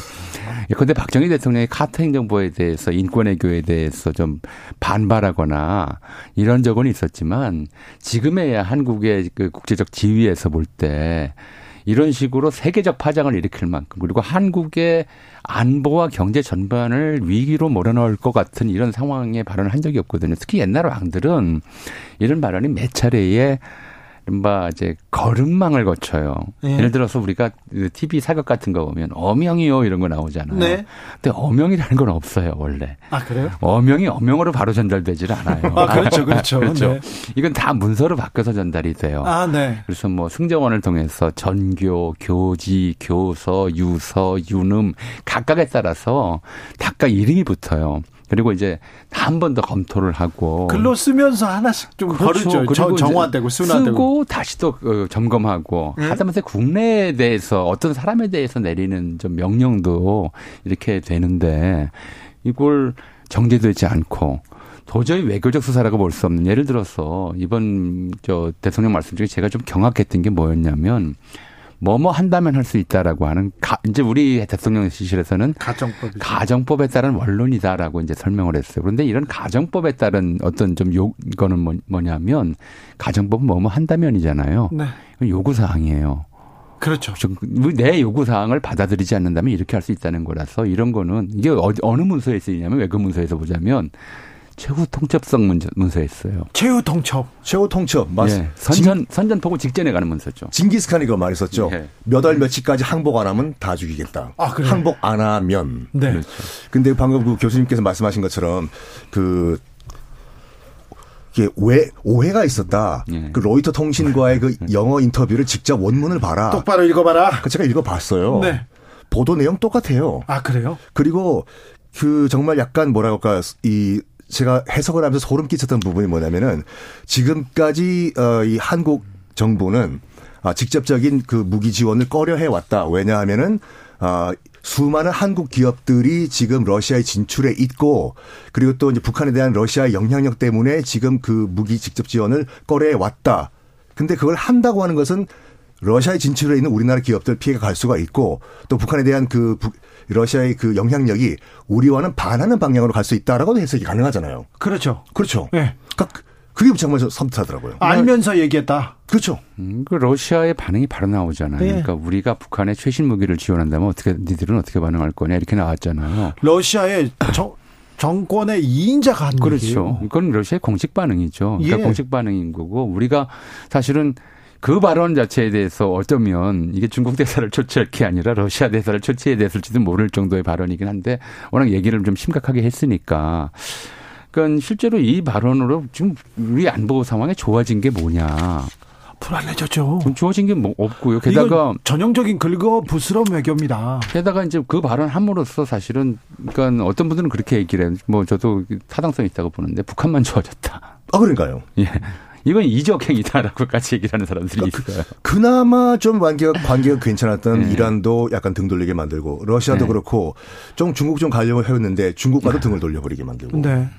예컨대 박정희 대통령이 카터 행정부에 대해서 인권외교에 대해서 좀 반발하거나 이런 적은 있었지만 지금에야 한국의 그 국제적 지위에서 볼 때 이런 식으로 세계적 파장을 일으킬 만큼 그리고 한국의 안보와 경제 전반을 위기로 몰아넣을 것 같은 이런 상황에 발언을 한 적이 없거든요. 특히 옛날 왕들은 이런 발언이 몇 차례에 이른바 이제 걸음망을 거쳐요. 예. 예를 들어서 우리가 그 TV 사극 같은 거 보면 어명이요 이런 거 나오잖아요. 네. 근데 어명이라는 건 없어요 원래. 아 그래요? 어명이 어명으로 바로 전달되질 않아요. 아 그렇죠, 그렇죠. *laughs* 그렇죠. 네. 이건 다 문서로 바뀌어서 전달이 돼요. 아 네. 그래서 뭐 승정원을 통해서 전교, 교지, 교서, 유서, 유능 각각에 따라서 각각 이름이 붙어요. 그리고 이제 한 번 더 검토를 하고 글로 쓰면서 하나씩 좀 그렇죠. 거르죠. 정- 정화되고 순화되고. 쓰고 다시 또 어, 점검하고 네. 하다못해 국내에 대해서 어떤 사람에 대해서 내리는 좀 명령도 이렇게 되는데 이걸 정제되지 않고 도저히 외교적 수사라고 볼 수 없는 예를 들어서 이번 저 대통령 말씀 중에 제가 좀 경악했던 게 뭐였냐면 뭐뭐 한다면 할 수 있다라고 하는 가, 이제 우리 대통령실에서는 가정법이. 가정법에 따른 원론이다라고 이제 설명을 했어요. 그런데 이런 가정법에 따른 어떤 좀 요, 이거는 뭐, 뭐냐면 가정법은 뭐뭐 한다면이잖아요. 네. 이건 요구 사항이에요. 그렇죠. 좀내 요구 사항을 받아들이지 않는다면 이렇게 할 수 있다는 거라서 이런 거는 이게 어디, 어느 문서에 쓰이냐면 외교 문서에서 보자면 최후 통첩성 문서, 문서에 써요. 최후 통첩. 최후 통첩 맞 예, 선전, 선전 포고 직전에 가는 문서죠. 징기스칸이 그 말했었죠. 예. 몇월 며칠까지 항복 안 하면 다 죽이겠다. 아, 그래요? 항복 안 하면. 네. 그렇죠. 근데 방금 그 교수님께서 말씀하신 것처럼 그 이게 왜 오해가 있었다. 예. 그 로이터 통신과의 그 영어 인터뷰를 직접 원문을 봐라. 똑바로 읽어봐라. 그 제가 읽어봤어요. 네. 보도 내용 똑같아요. 아 그래요? 그리고 그 정말 약간 뭐라 할까 이 제가 해석을 하면서 소름 끼쳤던 부분이 뭐냐면은 지금까지 어이 한국 정부는 아 직접적인 그 무기 지원을 꺼려해 왔다. 왜냐하면은 아 수많은 한국 기업들이 지금 러시아에 진출해 있고 그리고 또 이제 북한에 대한 러시아의 영향력 때문에 지금 그 무기 직접 지원을 꺼려해 왔다. 근데 그걸 한다고 하는 것은 러시아에 진출해 있는 우리나라 기업들 피해가 갈 수가 있고 또 북한에 대한 그 북- 러시아의 그 영향력이 우리와는 반하는 방향으로 갈 수 있다라고 해석이 가능하잖아요. 그렇죠. 그렇죠. 네. 그러니까 그게 정말 섬뜩하더라고요. 알면서 얘기했다. 그렇죠. 음, 그 러시아의 반응이 바로 나오잖아요. 네. 그러니까 우리가 북한의 최신 무기를 지원한다면 어떻게 니들은 어떻게 반응할 거냐 이렇게 나왔잖아요. 러시아의 정, 정권의 2인자가 한 그렇죠. 얘기예요. 이건 러시아의 공식 반응이죠. 그러니까 예. 공식 반응인 거고 우리가 사실은 그 발언 자체에 대해서 어쩌면 이게 중국 대사를 초치할 게 아니라 러시아 대사를 초치해야 됐을지도 모를 정도의 발언이긴 한데 워낙 얘기를 좀 심각하게 했으니까. 그러니까 실제로 이 발언으로 지금 우리 안보 상황이 좋아진 게 뭐냐. 불안해졌죠. 좀 좋아진 게 뭐 없고요. 게다가 전형적인 긁어 부스러운 외교입니다. 게다가 이제 그 발언 함으로써 사실은 그러니까 어떤 분들은 그렇게 얘기를 해요. 뭐 저도 타당성이 있다고 보는데 북한만 좋아졌다. 아 그러니까요. 예. 이건 이적행위다라고까지 *laughs* 얘기를 하는 사람들이 그- 있어요. 그나마 좀 관계가 관계가 괜찮았던 *laughs* 네. 이란도 약간 등 돌리게 만들고 러시아도 네. 그렇고 좀 중국 좀 가려고 해왔는데 중국과도 등을 돌려버리게 만들고. 네.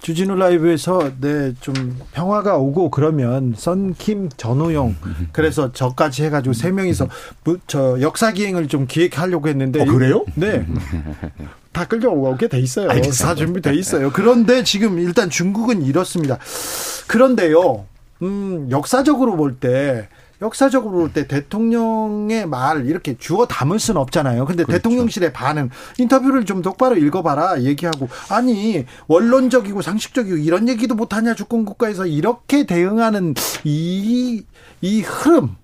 주진우 라이브에서 네 좀 평화가 오고 그러면 썬킴 전우용 *laughs* 그래서 저까지 해가지고 세 명이서 무- 저 역사 기행을 좀 기획하려고 했는데 어, 그래요? 네. *laughs* 다 끌려오게 돼 있어요. 알겠습니다. 다 준비돼 있어요. 그런데 지금 일단 중국은 이렇습니다. 그런데요, 음, 역사적으로 볼 때, 역사적으로 볼 때 대통령의 말 이렇게 주워 담을 수는 없잖아요. 근데 그렇죠. 대통령실의 반응, 인터뷰를 좀 똑바로 읽어봐라 얘기하고, 아니, 원론적이고 상식적이고 이런 얘기도 못하냐, 주권 국가에서 이렇게 대응하는 이, 이 흐름,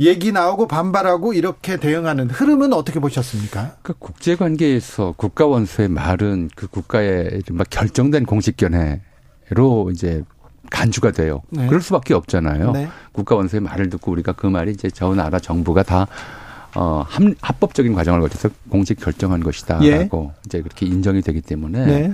얘기 나오고 반발하고 이렇게 대응하는 흐름은 어떻게 보셨습니까? 그 국제 관계에서 국가 원수의 말은 그 국가의 이른바 결정된 공식 견해로 이제 간주가 돼요. 네. 그럴 수밖에 없잖아요. 네. 국가 원수의 말을 듣고 우리가 그 말이 이제 저 나라 정부가 다 어, 합, 합법적인 과정을 거쳐서 공식 결정한 것이다라고 예. 이제 그렇게 인정이 되기 때문에 네.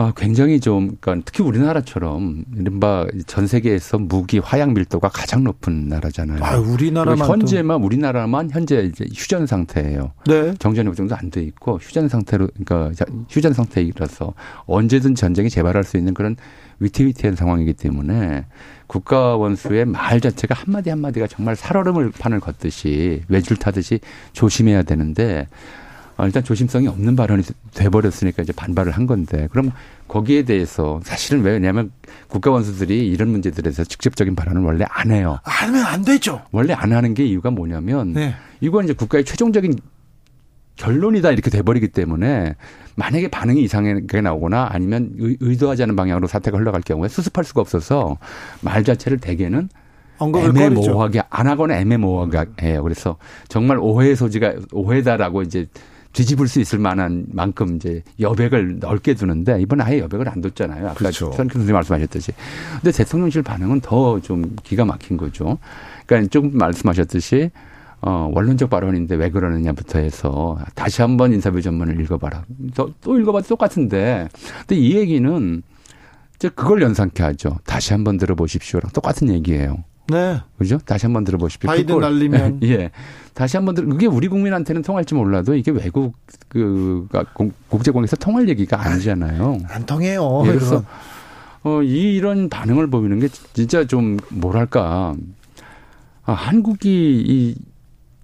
아, 굉장히 좀, 그러니까 특히 우리나라처럼 이른바 전 세계에서 무기 화약 밀도가 가장 높은 나라잖아요. 아, 우리나라만 현재만 우리나라만 현재 이제 휴전 상태예요. 네. 정전이 그 정도 안 돼 있고 휴전 상태로 그러니까 자- 휴전 상태이라서 언제든 전쟁이 재발할 수 있는 그런 위태위태한 상황이기 때문에 국가 원수의 말 자체가 한마디 한마디가 정말 살얼음을 판을 걷듯이 외줄 타듯이 조심해야 되는데 어, 일단 조심성이 없는 발언이 돼버렸으니까 이제 반발을 한 건데 그럼 거기에 대해서 사실은 왜냐하면 국가 원수들이 이런 문제들에서 직접적인 발언을 원래 안 해요. 하면 안 되죠. 원래 안 하는 게 이유가 뭐냐면 네. 이건 이제 국가의 최종적인 결론이다 이렇게 돼버리기 때문에 만약에 반응이 이상하게 나오거나 아니면 의- 의도하지 않은 방향으로 사태가 흘러갈 경우에 수습할 수가 없어서 말 자체를 대개는. 애매모호하게 안 하거나 애매모호하게 해요. 그래서 정말 오해의 소지가 오해다라고 이제 뒤집을 수 있을 만한 만큼 이제 여백을 넓게 두는데 이번 아예 여백을 안 뒀잖아요. 아까 그렇죠. 선생 선생님 말씀하셨듯이. 근데 대통령실 반응은 더 좀 기가 막힌 거죠. 그러니까 조금 말씀하셨듯이 어, 원론적 발언인데 왜 그러느냐부터 해서 다시 한번 인사비 전문을 읽어봐라. 또, 또 읽어봐도 똑같은데. 근데 이 얘기는 이제 그걸 연상케 하죠. 다시 한번 들어보십시오랑 똑같은 얘기예요. 네. 그죠? 다시 한번 들어보십시오. 바이든 그걸- 날리면. *laughs* 예. 다시 한번 들어, 그게 우리 국민한테는 통할지 몰라도 이게 외국 그, 공- 국제공에서 통할 얘기가 아니잖아요. 안 통해요. 예, 그래서. 어, 이 이런 반응을 보이는 게 진짜 좀 뭐랄까 아, 한국이 이,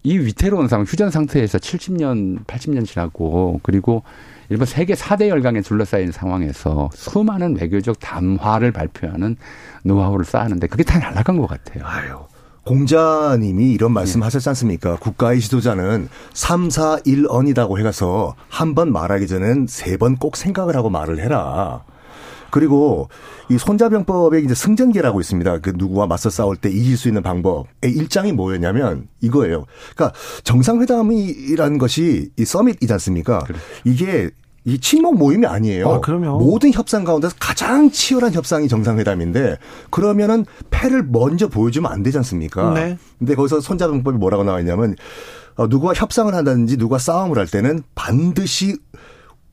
이 위태로운 상황, 휴전 상태에서 70년, 80년 지나고 그리고 일본 세계 4대 열강에 둘러싸인 상황에서 수많은 외교적 담화를 발표하는 노하우를 쌓았는데 그게 다 날아간 것 같아요. 아유. 공자님이 이런 말씀 예. 하셨지 않습니까? 국가의 지도자는 3, 4, 1언이라고 해가서 한 번 말하기 전엔 세 번 꼭 생각을 하고 말을 해라. 그리고 이 손자병법에 이제 승전계라고 있습니다. 그 누구와 맞서 싸울 때 이길 수 있는 방법의 일장이 뭐였냐면 이거예요. 그러니까 정상회담이라는 것이 이 서밋이지 않습니까? 이게 이 친목 모임이 아니에요. 아, 그럼요. 모든 협상 가운데서 가장 치열한 협상이 정상회담인데 그러면은 패를 먼저 보여주면 안 되지 않습니까? 네. 근데 거기서 손자병법이 뭐라고 나와 있냐면 어, 누구와 협상을 한다든지 누가 싸움을 할 때는 반드시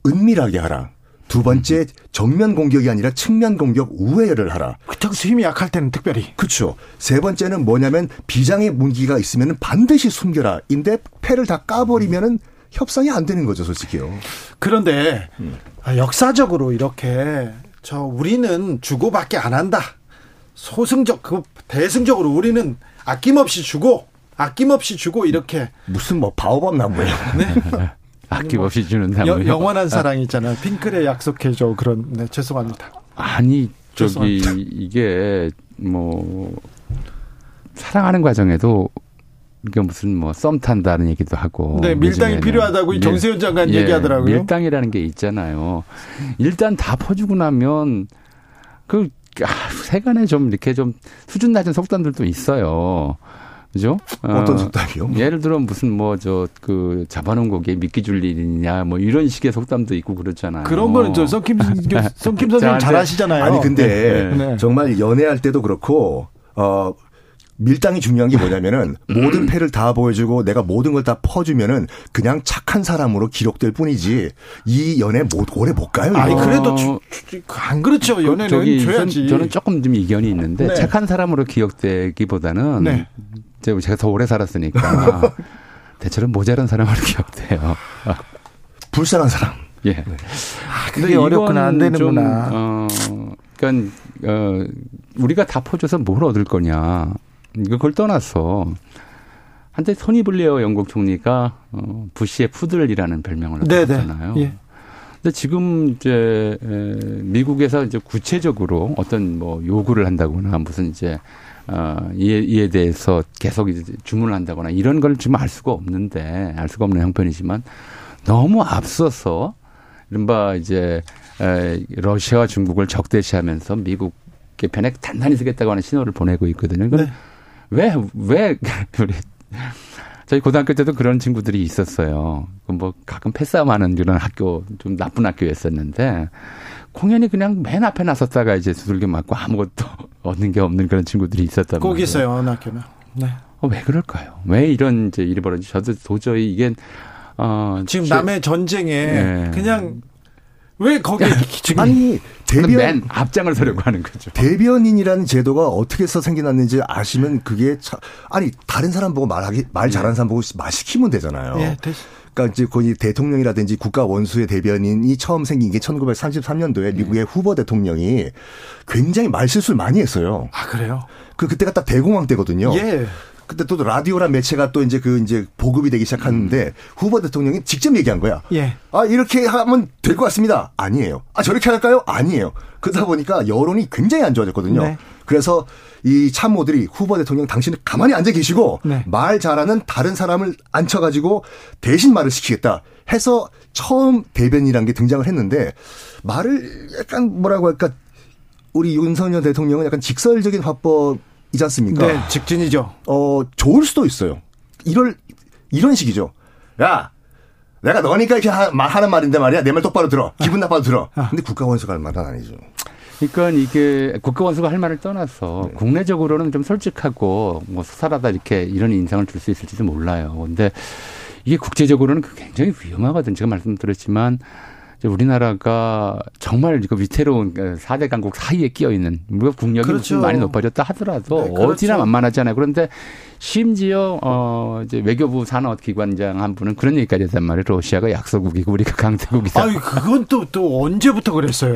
은밀하게 하라. 두 번째 정면 공격이 아니라 측면 공격 우회를 하라. 특수 힘이 약할 때는 특별히. 그렇죠. 세 번째는 뭐냐면 비장의 문기가 있으면 반드시 숨겨라. 인데 패를 다 까버리면은 협상이 안 되는 거죠, 솔직히요. 그런데 아, 역사적으로 이렇게 저 우리는 주고받기 안 한다. 소승적 그 대승적으로 우리는 아낌없이 주고 아낌없이 주고 이렇게 무슨 뭐 바오밥 나무예요. *laughs* *laughs* 아낌없이 주는 여- 다음에 영원한 사랑 있잖아요. 핑클에 약속해줘 그런 네, 죄송합니다. 아니 저기 죄송합니다. 이게 뭐 사랑하는 과정에도 이게 무슨 뭐 썸 탄다는 얘기도 하고 네, 밀당이. 필요하다고 이 예. 정세현 장관 예, 얘기하더라고요. 밀당이라는 게 있잖아요. 일단 다 퍼주고 나면 그 아, 세간에 좀 이렇게 좀 수준 낮은 속담들도 있어요. 그죠? 어떤 어, 속담이요? 예를 들어 무슨 뭐 저 그 잡아놓은 고기에 미끼 줄 일이냐 뭐 이런 식의 속담도 있고 그렇잖아요. 그런 거는 저 교- 썬킴 *laughs* 선생님 저한테- 잘 하시잖아요. 아니 근데 네. 정말 연애할 때도 그렇고 어 밀당이 중요한 게 뭐냐면은 *laughs* 모든 패를 다 보여주고 내가 모든 걸 다 퍼주면은 그냥 착한 사람으로 기록될 뿐이지 이 연애 못 오래 못 가요. 아니. 그래도 주- 주- 안 그렇죠. 연애는 저기 줘야지. 저는 조금 좀 이견이 있는데 네. 착한 사람으로 기억되기보다는 네. 제가 더 오래 살았으니까 *laughs* 대체로 모자란 사람으로 기억돼요. 불쌍한 사람. 예. 아, 그게 어렵구나 안 되는구나. 좀, 어, 그러니까 어, 우리가 다 퍼줘서 뭘 얻을 거냐. 그걸 떠나서 한때 토니 블레어 영국 총리가 어, 부시의 푸들이라는 별명을 네네. 얻었잖아요. 예. 근데 지금 이제 에, 미국에서 이제 구체적으로 어떤 뭐 요구를 한다거나 무슨 이제 어, 이에, 이에 대해서 계속 이제 주문을 한다거나 이런 걸 지금 알 수가 없는데 알 수가 없는 형편이지만 너무 앞서서 이른바 이제 에, 러시아와 중국을 적대시하면서 미국의 편에 단단히 쓰겠다고 하는 신호를 보내고 있거든요. 이건 네. 왜, 왜, *laughs* 우리, 저희 고등학교 때도 그런 친구들이 있었어요. 그뭐 가끔 패싸움하는 그런 학교, 좀 나쁜 학교였었는데, 공연이 그냥 맨 앞에 나섰다가 이제 두들겨 맞고 아무것도 *laughs* 얻는 게 없는 그런 친구들이 있었단 꼭 말이에요. 있어요 어느 학교는. 네. 어, 왜 그럴까요? 왜 이런 이제 일이 벌어지? 저도 도저히 이게 어 지금 제- 남의 전쟁에 예. 그냥 왜 거기에 지금 아니 대변 맨 앞장을 서려고 하는 거죠. 대변인이라는 제도가 어떻게 해서 생겨났는지 아시면 그게 참 아니 다른 사람 보고 말하기 말 잘하는 사람 보고 말 시키면 되잖아요. 예, 그러니까 이제 거기 대통령이라든지 국가 원수의 대변인이 처음 생긴 게 1933년도에 미국의 후보 대통령이 굉장히 말 실수를 많이 했어요. 아 그래요? 그 그때가 딱 대공황 때거든요. 예. 그때 또 라디오란 매체가 또 이제 그 이제 보급이 되기 시작하는데 후보 대통령이 직접 얘기한 거야. 예. 아 이렇게 하면 될 것 같습니다. 아니에요. 아 저렇게 할까요? 아니에요. 그러다 보니까 여론이 굉장히 안 좋아졌거든요. 네. 그래서 이 참모들이 후보 대통령 당신은 가만히 앉아 계시고 네. 말 잘하는 다른 사람을 앉혀가지고 대신 말을 시키겠다 해서 처음 대변이라는 게 등장을 했는데 말을 약간 뭐라고 할까 우리 윤석열 대통령은 약간 직설적인 화법 이지 않습니까? 네, 직진이죠. 어, 좋을 수도 있어요. 이럴, 이런 식이죠. 야, 내가 너니까 이렇게 하, 하는 말인데 말이야. 내 말 똑바로 들어. 기분 나빠도 들어. 근데 국가원수가 할 말은 아니죠. 그러니까 이게 국가원수가 할 말을 떠나서 네. 국내적으로는 좀 솔직하고 뭐 수사라다 이렇게 이런 인상을 줄 수 있을지도 몰라요. 근데 이게 국제적으로는 굉장히 위험하거든. 제가 말씀드렸지만 우리나라가 정말 이거 위태로운 4대 그 강국 사이에 끼어 있는 우리가 국력이 그렇죠. 많이 높아졌다 하더라도 네, 그렇죠. 어디나 만만하지 않아요. 그런데 심지어 어 이제 외교부 산업기관장 한 분은 그런 얘기까지 했단 말이에요. 러시아가 약소국이고 우리가 강대국이다. 아니 그건 또또 언제부터 그랬어요?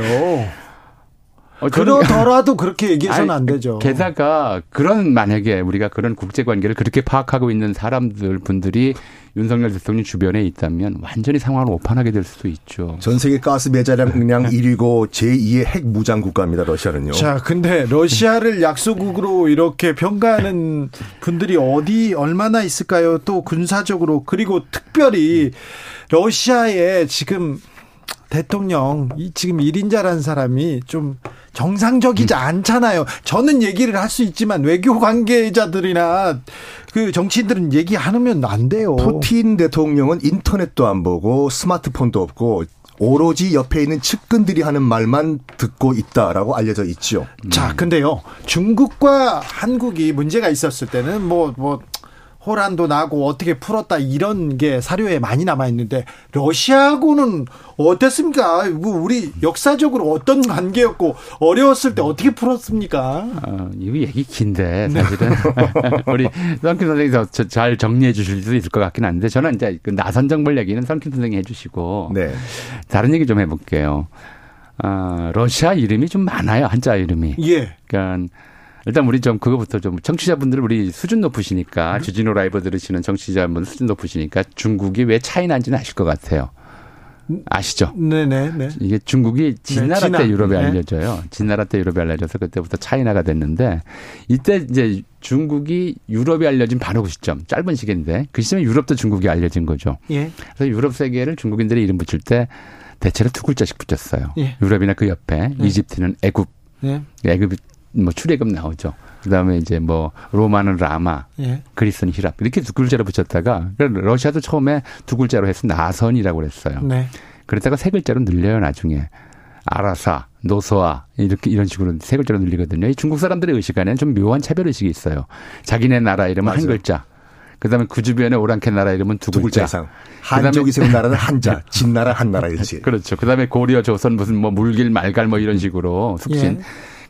어, 그러더라도 *laughs* 그렇게 얘기해서는 아니, 안 되죠. 게다가 그런 만약에 우리가 그런 국제 관계를 그렇게 파악하고 있는 사람들 분들이 윤석열 대통령 주변에 있다면 완전히 상황을 오판하게 될 수도 있죠. 전 세계 가스 매자량 1위고 제2의 핵 무장 국가입니다. 러시아는요. 자, 근데 러시아를 약소국으로 이렇게 평가하는 분들이 어디 얼마나 있을까요? 또 군사적으로 그리고 특별히 러시아에 지금 대통령 이 지금 1인자라는 사람이 좀 정상적이지 음. 않잖아요. 저는 얘기를 할 수 있지만 외교 관계자들이나 그 정치인들은 얘기 안 하면 안 돼요. 푸틴 대통령은 인터넷도 안 보고 스마트폰도 없고 오로지 옆에 있는 측근들이 하는 말만 듣고 있다라고 알려져 있죠. 자, 근데요. 중국과 한국이 문제가 있었을 때는 뭐뭐 뭐 호란도 나고 어떻게 풀었다 이런 게 사료에 많이 남아 있는데 러시아하고는 어땠습니까? 뭐 우리 역사적으로 어떤 관계였고 어려웠을 때 어떻게 풀었습니까? 어, 이거 얘기 긴데 사실은 *laughs* 우리 선킴 선생님이 잘 정리해 주실 수 있을 것 같긴 한데 저는 이제 그 나선 정벌 얘기는 선킴 선생님이 해주시고 네. 다른 얘기 좀 해볼게요. 어, 러시아 이름이 좀 많아요 한자 이름이. 예. 그러니까. 일단 우리 좀 그거부터 좀 청취자분들 우리 수준 높으시니까 음. 주진우 라이브 들으시는 청취자분 수준 높으시니까 중국이 왜 차이나인지는 아실 것 같아요. 아시죠? 네네. 네. 이게 중국이 진나라 네, 때 유럽에 네. 알려져요. 진나라 때 유럽에 알려져서 그때부터 차이나가 됐는데 이때 이제 중국이 유럽에 알려진 바로 그 시점 짧은 시기인데 그 시점에 유럽도 중국이 알려진 거죠. 예. 그래서 유럽 세계를 중국인들이 이름 붙일 때 대체로 두 글자씩 붙였어요. 예. 유럽이나 그 옆에 예. 이집트는 애굽, 예. 애굽 뭐 출애굽 나오죠. 그다음에 이제 뭐 로마는 라마, 예. 그리스는 히랍 이렇게 두 글자로 붙였다가 러시아도 처음에 두 글자로 해서 나선이라고 그랬어요. 네. 그랬다가 세 글자로 늘려요 나중에. 아라사, 노소아 이렇게 이런 식으로 세 글자로 늘리거든요. 이 중국 사람들의 의식 안에는 좀 묘한 차별 의식이 있어요. 자기네 나라 이름은 맞아요. 한 글자. 그다음에 그 주변에 오랑캐 나라 이름은 두, 두 글자. 이상. 한족이 *laughs* 세운 나라는 한자, 진나라 한나라 이지. 그렇죠. 그다음에 고려 조선 무슨 뭐 물길 말갈 뭐 이런 식으로 숙신. 예.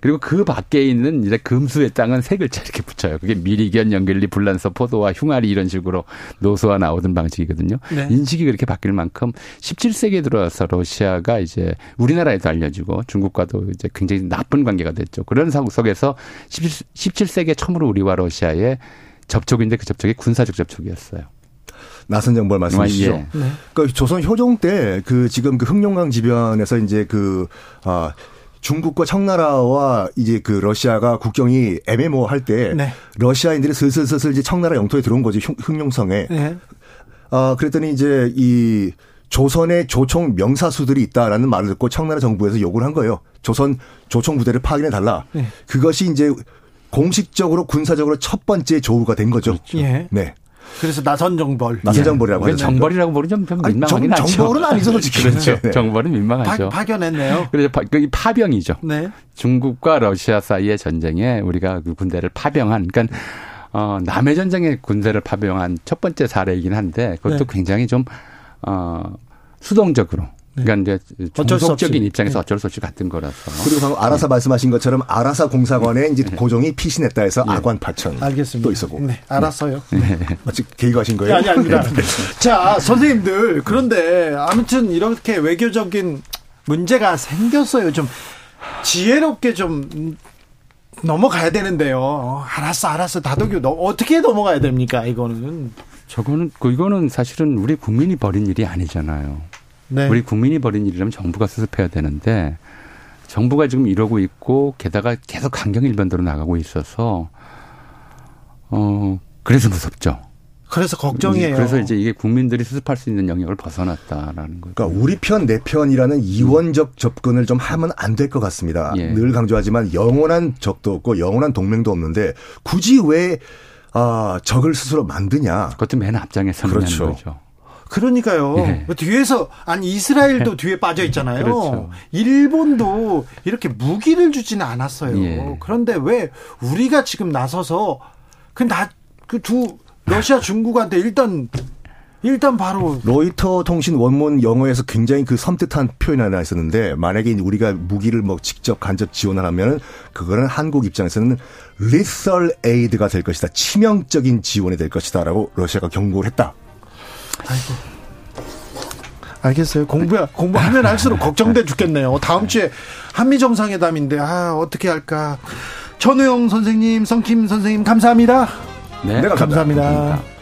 그리고 그 밖에 있는 이제 금수의 땅은 세 글자 이렇게 붙여요. 그게 미리견, 연결리, 불란서, 포도와 흉아리 이런 식으로 노소와 나오던 방식이거든요. 네. 인식이 그렇게 바뀔 만큼 17세기에 들어와서 러시아가 이제 우리나라에도 알려지고 중국과도 이제 굉장히 나쁜 관계가 됐죠. 그런 상황 속에서 17, 세기에 처음으로 우리와 러시아의 접촉인데 그 접촉이 군사적 접촉이었어요. 나선 정벌 말씀이시죠. 예. 네. 그 조선 효종 때 그 지금 그 흑룡강 지변에서 이제 그 아, 중국과 청나라와 이제 그 러시아가 국경이 애매모호할 때 네. 러시아인들이 슬슬슬슬 이제 청나라 영토에 들어온 거지 흑룡성에. 네. 아 그랬더니 이제 이 조선의 조총 명사수들이 있다라는 말을 듣고 청나라 정부에서 요구를 한 거예요. 조선 조총 부대를 파견해 달라. 네. 그것이 이제 공식적으로 군사적으로 첫 번째 조우가 된 거죠. 그렇죠. 예. 네. 그래서 나선 정벌. 나선 정벌이라고 하죠. 정벌이라고 부르면 좀, 좀 민망하긴 하죠. 정벌은 아니죠, 솔직히. *laughs* 그렇죠. 네. 정벌은 민망하죠. 파, 견했네요 그래서 파, 파병이죠. 네. 중국과 러시아 사이의 전쟁에 우리가 그 군대를 파병한, 그러니까 어, 남의 전쟁에 군대를 파병한 첫 번째 사례이긴 한데 그것도 네. 굉장히 좀 어, 수동적으로 네. 그러니까 이제 정석적인 입장에서 네. 어쩔 수 없이 같은 거라서. 그리고 방금 아라사 네. 말씀하신 것처럼 아라사 공사관에 이제 네. 고종이 피신했다 해서 네. 아관 파천. 알겠습니다. 또 있었고. 네, 알았어요. 마치 계획하신 거예요? 아니, 아닙니다. 자, 선생님들. 그런데 아무튼 이렇게 외교적인 문제가 생겼어요. 좀 지혜롭게 좀 넘어가야 되는데요. 알았어, 알았어. 다독이 어떻게 넘어가야 됩니까? 이거는. 저거는, 그 이거는 사실은 우리 국민이 벌인 일이 아니잖아요. 네. 우리 국민이 벌인 일이라면 정부가 수습해야 되는데 정부가 지금 이러고 있고 게다가 계속 강경 일변도로 나가고 있어서 어 그래서 무섭죠. 그래서 걱정이에요. 그래서 이제 이게 국민들이 수습할 수 있는 영역을 벗어났다라는 거죠. 그러니까 우리 편 내 편이라는 이원적 접근을 좀 하면 안 될 것 같습니다. 예. 늘 강조하지만 영원한 적도 없고 영원한 동맹도 없는데 굳이 왜 아, 적을 스스로 만드냐? 그것도 맨 앞장에 서는 그렇죠. 거죠. 그러니까요. 예. 뒤에서 아니 이스라엘도 뒤에 빠져 있잖아요. 그렇죠. 일본도 이렇게 무기를 주지는 않았어요. 예. 그런데 왜 우리가 지금 나서서 그나그 두 러시아 중국한테 일단 일단 바로 로이터 통신 원문 영어에서 굉장히 그 섬뜩한 표현 하나 있었는데 만약에 우리가 무기를 뭐 직접 간접 지원을 하면 그거는 한국 입장에서는 lethal aid가 될 것이다. 치명적인 지원이 될 것이다라고 러시아가 경고를 했다. 알겠어요. 공부 공부하면 할수록 걱정돼 죽겠네요. 다음 주에 한미 정상회담인데 아 어떻게 할까? 전우영 선생님, 성킴 선생님 감사합니다. 네. 네, 감사합니다. 감사합니다.